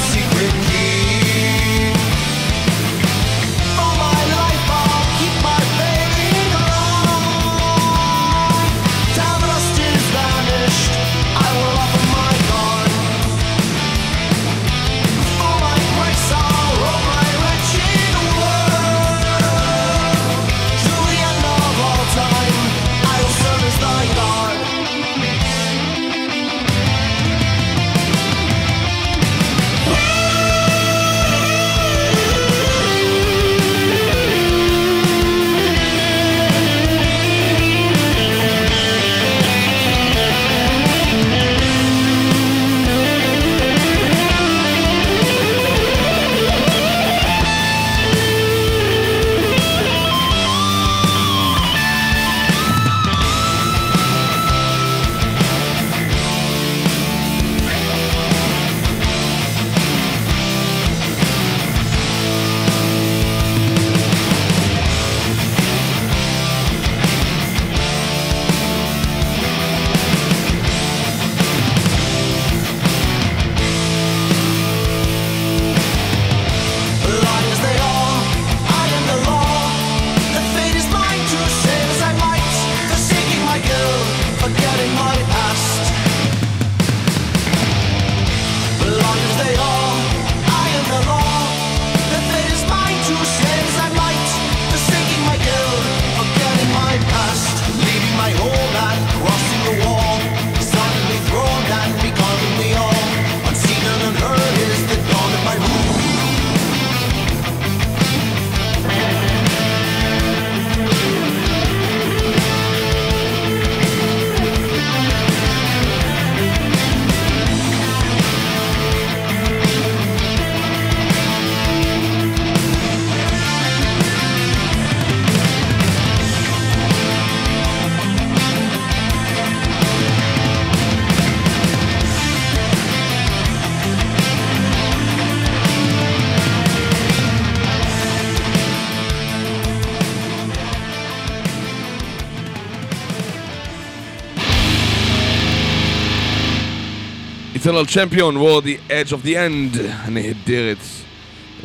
Eternal Champion, War the Edge of the End, הנהדרת.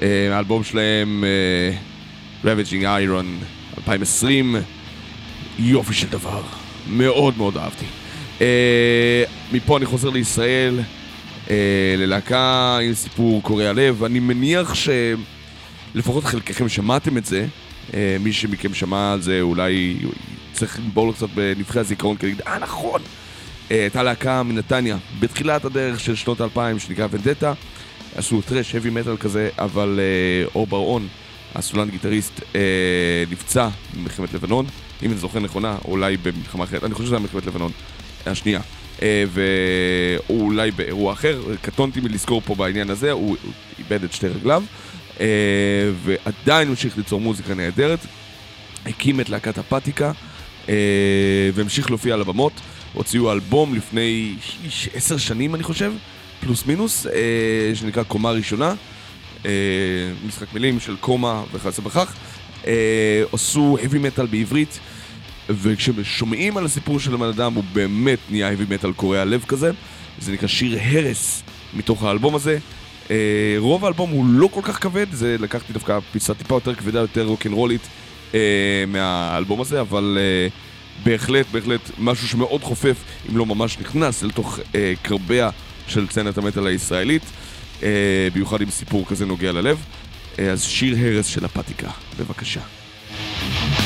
אה, האלבום שלהם, אה, Ravaging Iron, 2020, יופי של דבר. מאוד מאוד אהבתי. אה, מפה אני חוזר לישראל, ללהקה עם סיפור קורע לב. אני מניח שלפחות חלקכם שמעתם את זה. מי שמכם שמע על זה אולי צריך לנבור לו קצת בנבחי הזיכרון כדי להגיד, אה נכון! אה, הייתה להקה מנתניה, בתחילת הדרך של שנות האלפיים, שנקרא ונדטה. עשו טרש, heavy metal כזה, אבל אה, אור בר-און, הסולן גיטריסט, אה, נפצע במלחמת לבנון, אם אני זוכר נכונה, אולי במלחמה אחרת, אני חושב שזה היה מלחמת לבנון, השנייה. אה, ואולי באירוע אחר, קטונתי מלזכור פה בעניין הזה, הוא איבד את שתי רגליו, אה, ועדיין המשיך ליצור מוזיקה נהדרת, הקים את להקת הפתיקה, אה, והמשיך להופיע על הבמות. הוציאו אלבום לפני עשר שנים, אני חושב, פלוס מינוס, אה, שנקרא קומה ראשונה. אה, משחק מילים של קומה וכיוצא בכך. אה, עשו heavy metal בעברית, וכששומעים על הסיפור של הבן אדם, הוא באמת נהיה heavy metal קורע לב כזה. זה נקרא שיר הרס מתוך האלבום הזה. אה, רוב האלבום הוא לא כל כך כבד, זה לקחתי דווקא פיסה טיפה יותר כבדה, יותר רוקנרולית אה, מהאלבום הזה, אבל אה, בהחלט, בהחלט משהו שמאוד חופף, אם לא ממש נכנס, לתוך אה, קרביה של סצנת המטאל הישראלית, אה, במיוחד עם סיפור כזה נוגע ללב. אה, אז שיר הרס של הפתיקה, בבקשה. כמו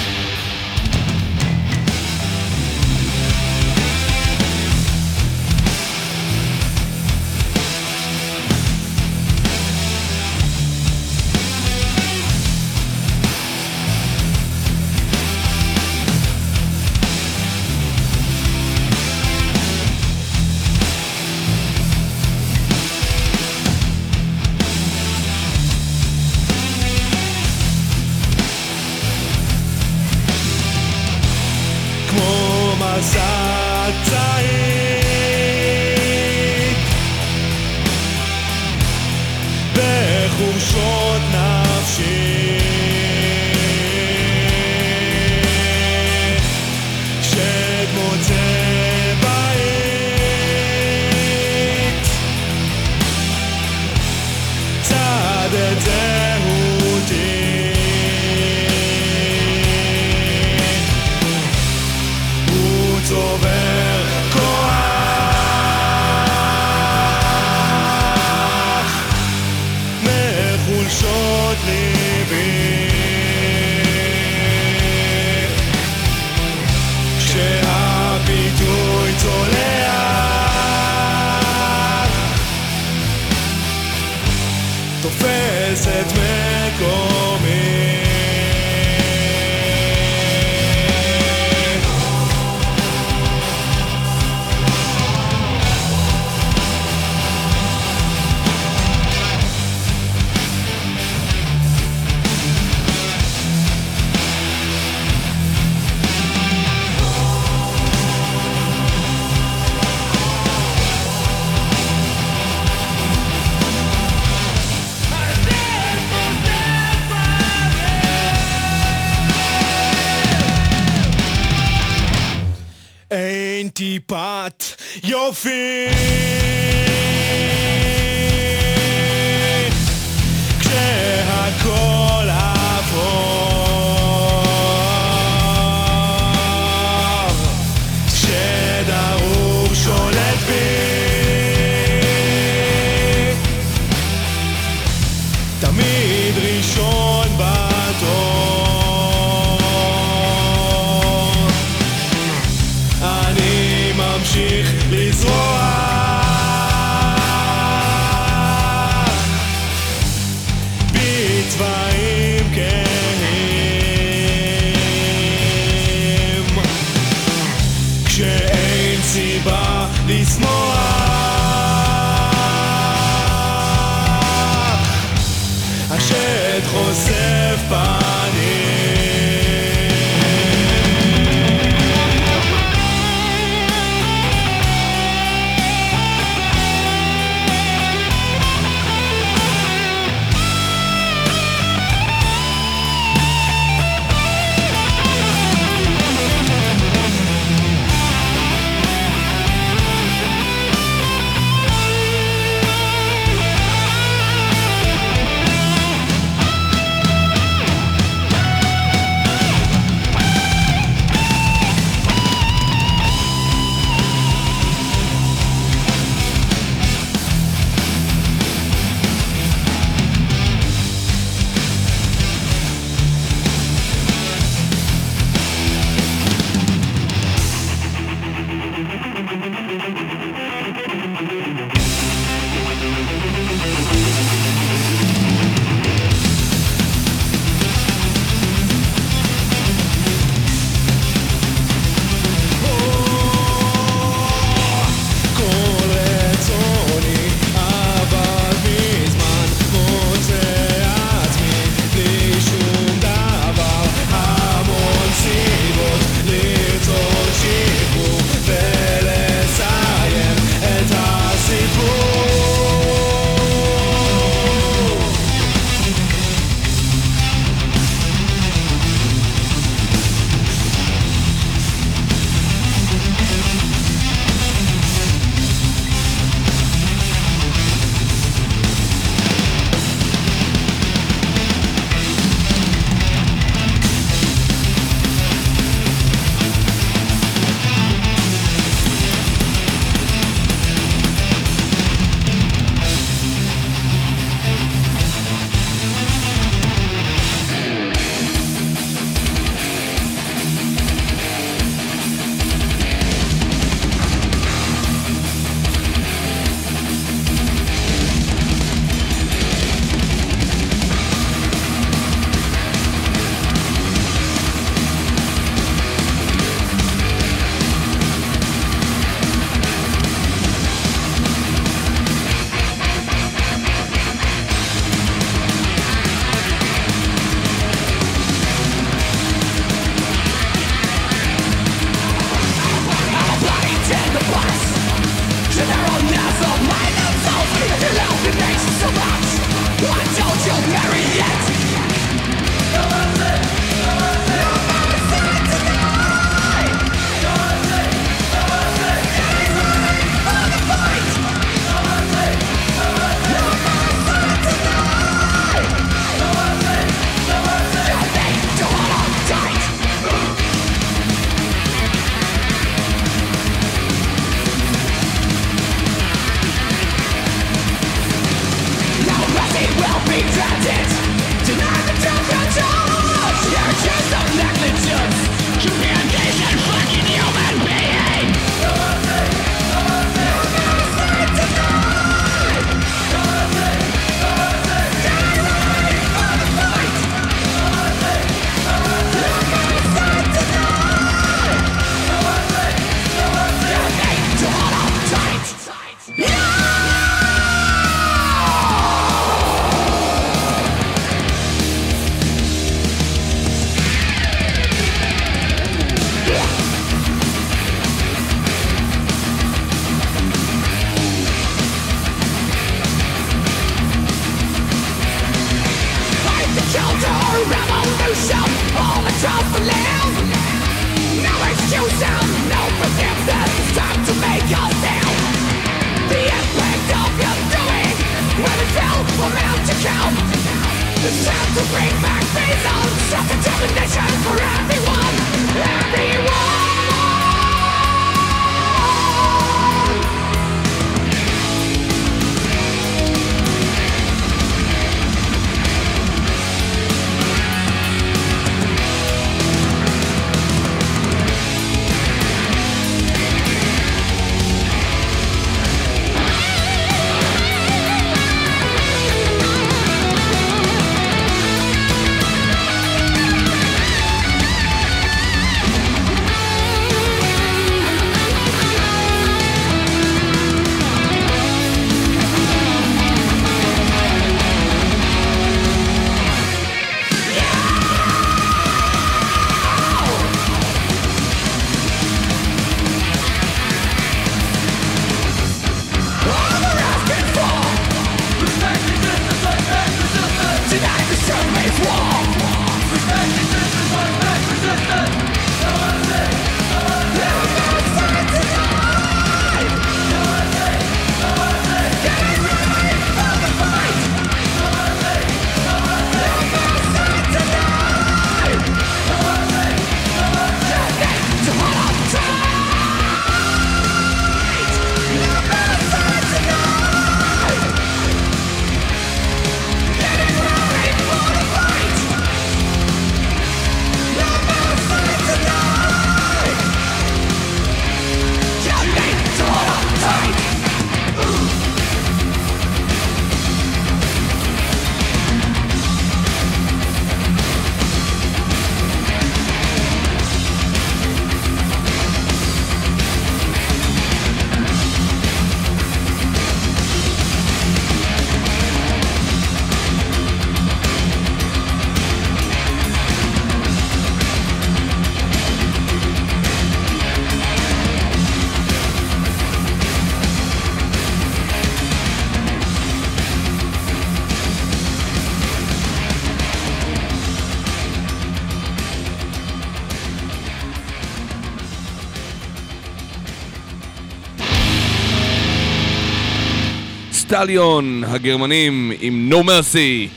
סטליון, הגרמנים עם No Mercy.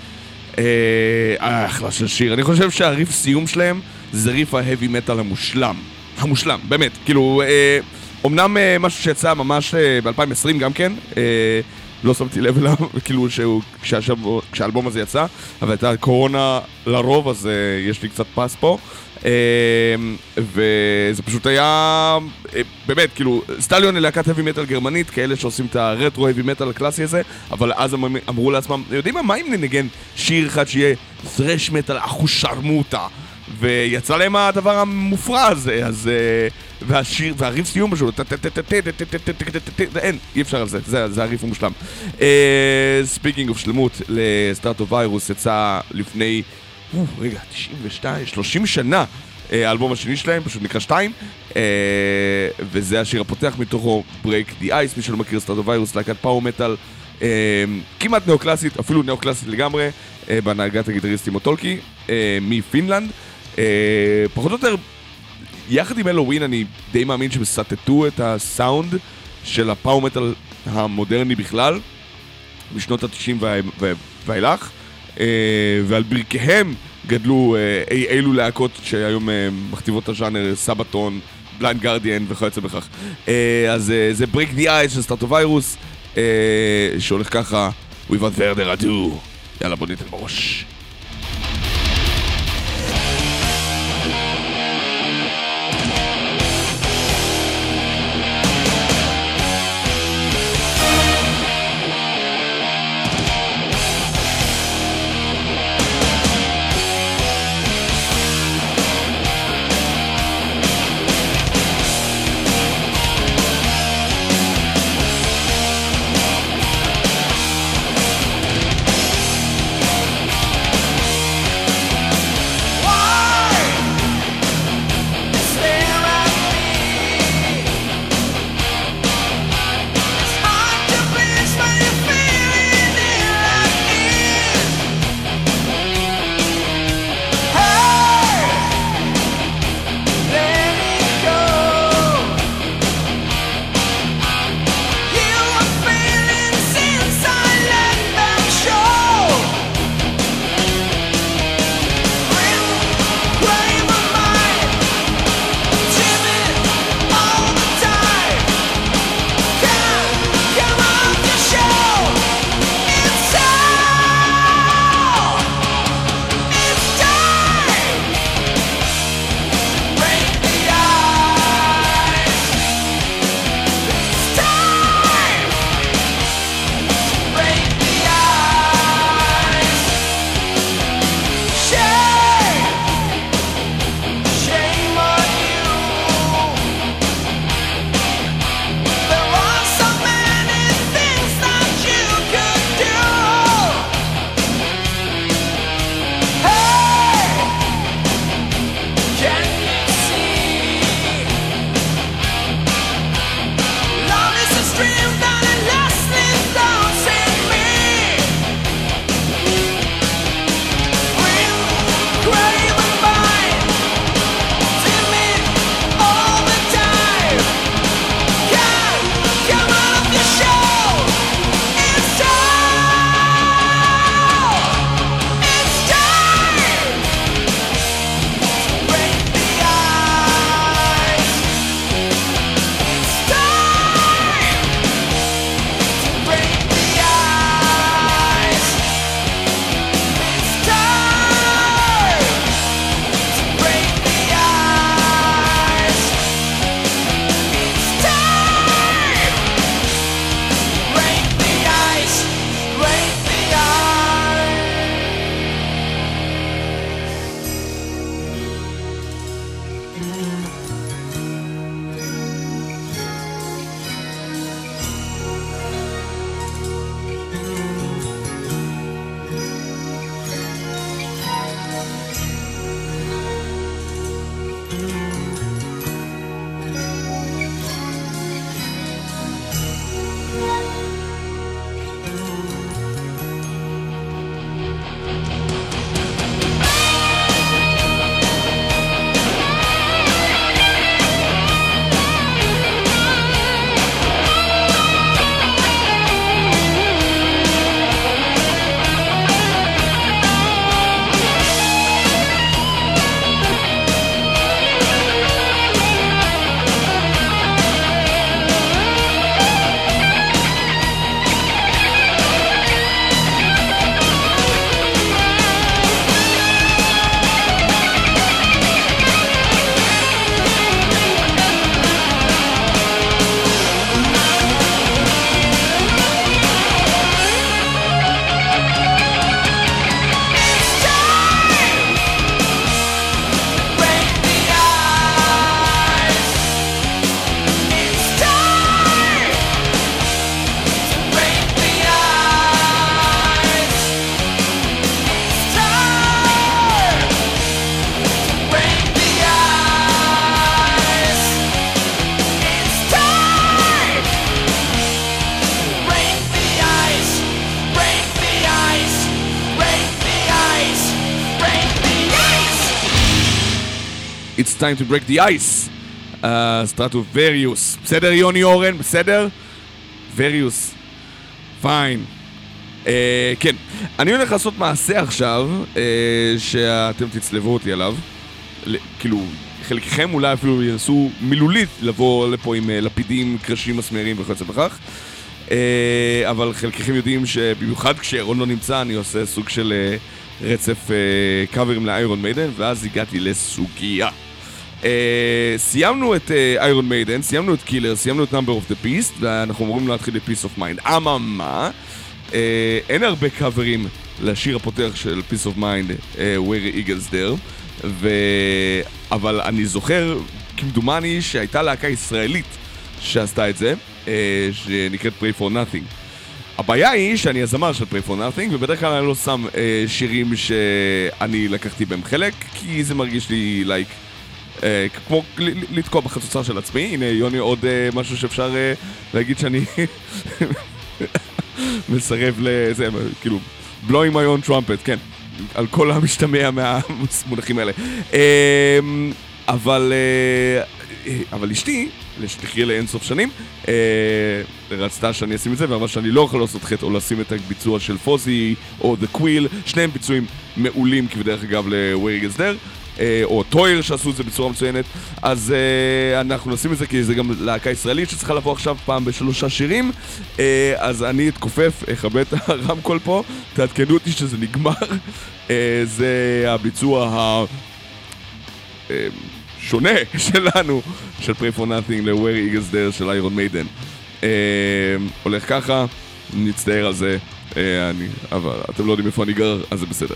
אה, אחלה של שיר. אני חושב שהריף סיום שלהם זה ריף ההאבי מטאל המושלם. המושלם, באמת. כאילו, אה, אמנם אה, משהו שיצא ממש אה, ב-2020 גם כן, אה, לא שמתי לב אליו, [laughs] כאילו שהוא, כשהשב- כשהאלבום הזה יצא, אבל הייתה קורונה לרוב, אז אה, יש לי קצת פס פה. וזה פשוט היה, באמת, כאילו, Stallion היא להקת heavy metal גרמנית, כאלה שעושים את הרטרו heavy metal הקלאסי הזה, אבל אז הם אמרו לעצמם, יודעים מה, מה אם ננגן שיר אחד שיהיה thrash metal אחושרמוטה? ויצא להם הדבר המופרע הזה, אז... והשיר, והריף סיום פשוט, אין, אי אפשר על זה, זה הריף המושלם. speaking of שלמות, לסטארט אוף ויירוס יצא לפני רגע, 92, 30 שנה, אה, האלבום השני שלהם, פשוט נקרא 2, וזה השיר הפותח מתוכו, Break the Ice, מי שלא מכיר סטארטו ויירוס, להקת פאור מטאל, אה, כמעט נאו-קלאסית, אפילו נאו-קלאסית לגמרי, אה, בהנהגת הגיטריסט טימו טולקי, אה, מפינלנד. אה, פחות או יותר, יחד עם אלווין אני די מאמין שהם סטטו את הסאונד של הפאור מטאל המודרני בכלל, בשנות ה-90 ואילך, אה, ועל ברכיהם גדלו אה, אי אילו להקות שהיום אה, מכתיבות את הז'אנר, סבתון, בליינד גרדיאן וכיוצא בכך. אה, אז אה, זה Break the Ice של סטארטו ויירוס, אה, שהולך ככה, Without further ado, יאללה בוא ניתן בראש. Time to break the ice. סטרטו וריוס. בסדר, יוני אורן? בסדר? וריוס. פיין. אה, כן, אני הולך לעשות מעשה עכשיו, אה, שאתם תצלבו אותי עליו. ל- כאילו, חלקכם אולי אפילו ינסו מילולית לבוא לפה עם אה, לפידים, קרשים מסמרים וכיוצא בכך. אה, אבל חלקכם יודעים שבמיוחד כשאירון לא נמצא, אני עושה סוג של אה, רצף אה, קאברים ל Iron Maiden, ואז הגעתי לסוגיה. אה, סיימנו את Iron Maiden, סיימנו את Killers, סיימנו את Number of the Beast, ואנחנו אמורים להתחיל את Piece of Mind. אממה, אה, אין הרבה קאברים לשיר הפותח של Piece of Mind, Where Eagles Dare, ו... אבל אני זוכר, כמדומני, שהייתה להקה ישראלית שעשתה את זה, אה, שנקראת Prey for Nothing. הבעיה היא שאני הזמר של Pray for Nothing, ובדרך כלל אני לא שם אה, שירים שאני לקחתי בהם חלק, כי זה מרגיש לי לייק... אה, כמו ל- ל- לתקוע בחצוצר של עצמי, הנה יוני עוד אה, משהו שאפשר אה, להגיד שאני [laughs] מסרב לזה, כאילו, blowing my own trumpet, כן, על כל המשתמע מהמונחים האלה. אה, אבל, אה, אה, אבל אשתי, שתחיה לאינסוף שנים, אה, רצתה שאני אשים את זה, ואמרה שאני לא יכול לעשות חטא או לשים את הביצוע של פוזי או The Quill, שניהם ביצועים מעולים, כבדרך אגב ל-Where is There. אה, או טויר שעשו את זה בצורה מצוינת. אז אה, אנחנו נשים את זה כי זה גם להקה ישראלית שצריכה לבוא עכשיו פעם בשלושה שירים. אה, אז אני אתכופף, אכבה את הרמקול פה. תעדכנו אותי שזה נגמר. זה הביצוע ה... שונה [laughs] שלנו של Pray for Nothing ל-Where Eagles There של איירון מיידן אה, הולך ככה, נצטער על זה. אה, אני, אבל אתם לא יודעים איפה אני גר אז זה בסדר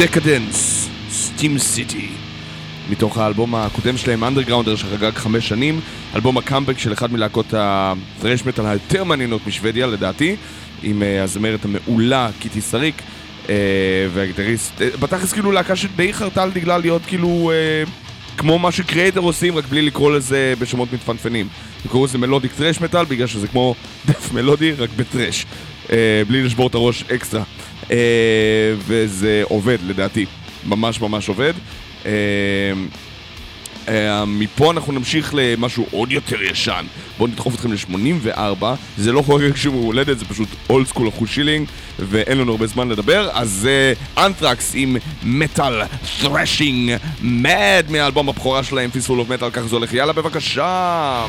Decadence, Steam City. מתוך האלבום הקודם שלהם, Undergrounder, שחגג חמש שנים, אלבום הקאמבק של אחד מלהקות ה thrash metal היותר מעניינות משוודיה, לדעתי, עם אה, הזמרת המעולה קיטי סאריק, אה, והגיטריסט, אה, בתכלס כאילו להקה שדי חרתה על דגלה להיות כאילו כמו מה ש Kreator עושים, רק בלי לקרוא לזה בשמות מתפנפנים. לקרוא לזה melodic thrash metal, בגלל שזה כמו death מלודי, רק ב thrash. בלי לשבור את הראש אקסטרה. אה, וזה עובד, לדעתי. ממש ממש עובד. אה, אה, מפה אנחנו נמשיך למשהו עוד יותר ישן. בואו נדחוף אתכם ל-84, זה לא חוגג שום הולדת, זה פשוט old school אחושילינג, ואין לנו הרבה זמן לדבר, אז זה אנטרקס עם Metal Thrashing Mad מהאלבום הבכורה שלהם, Fistful of Metal, ככה זה הולך, יאללה בבקשה!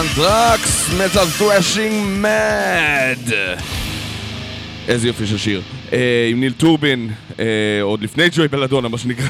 אנטרקס, מטאל ת'רשינג מד! איזה יופי של שיר. אה, עם ניל טורבין, אה, עוד לפני ג'וי בלדונה, מה שנקרא.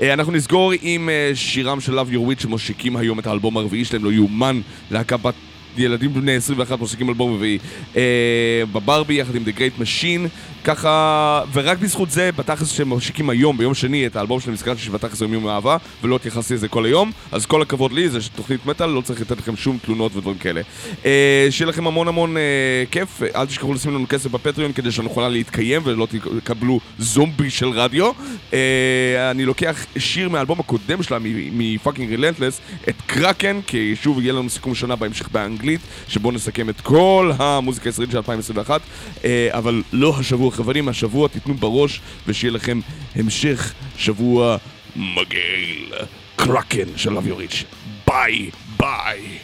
אה, אנחנו נסגור עם אה, שירם של Love Your Witch שמושיקים היום את האלבום הרביעי שלהם, לא יאומן, להקה בת ילדים בני 21 מושיקים אלבום רביעי. אה, בברבי יחד עם The Great Machine, ככה, ורק בזכות זה, בתכלס שהם מושיקים היום, ביום שני, את האלבום שלהם, נזכרתי שבתכלס היום יום האהבה, ולא התייחסתי לזה כל היום, אז כל הכבוד לי, זה תוכנית מטאל, לא צריך לתת לכם שום תלונות ודברים כאלה. אה, שיהיה לכם המון המון אה, כיף, אל תשכחו לשים לנו כסף בפטריון כדי שנוכל להתקיים ולא תקבלו זומבי של רדיו. אה, אני לוקח שיר מהאלבום הקודם שלה, מפאקינג רילנטלס, את קרקן, כי שוב יהיה לנו סיכום שנה בהמשך באנגלית, שבו נסכם את כל המוזיקה הישראלית של 2021, אה, אבל לא השבוע חברים, השבוע תיתנו בראש ושיהיה לכם המשך שבוע מגעיל. קרקן של אביוריץ'. ביי ביי.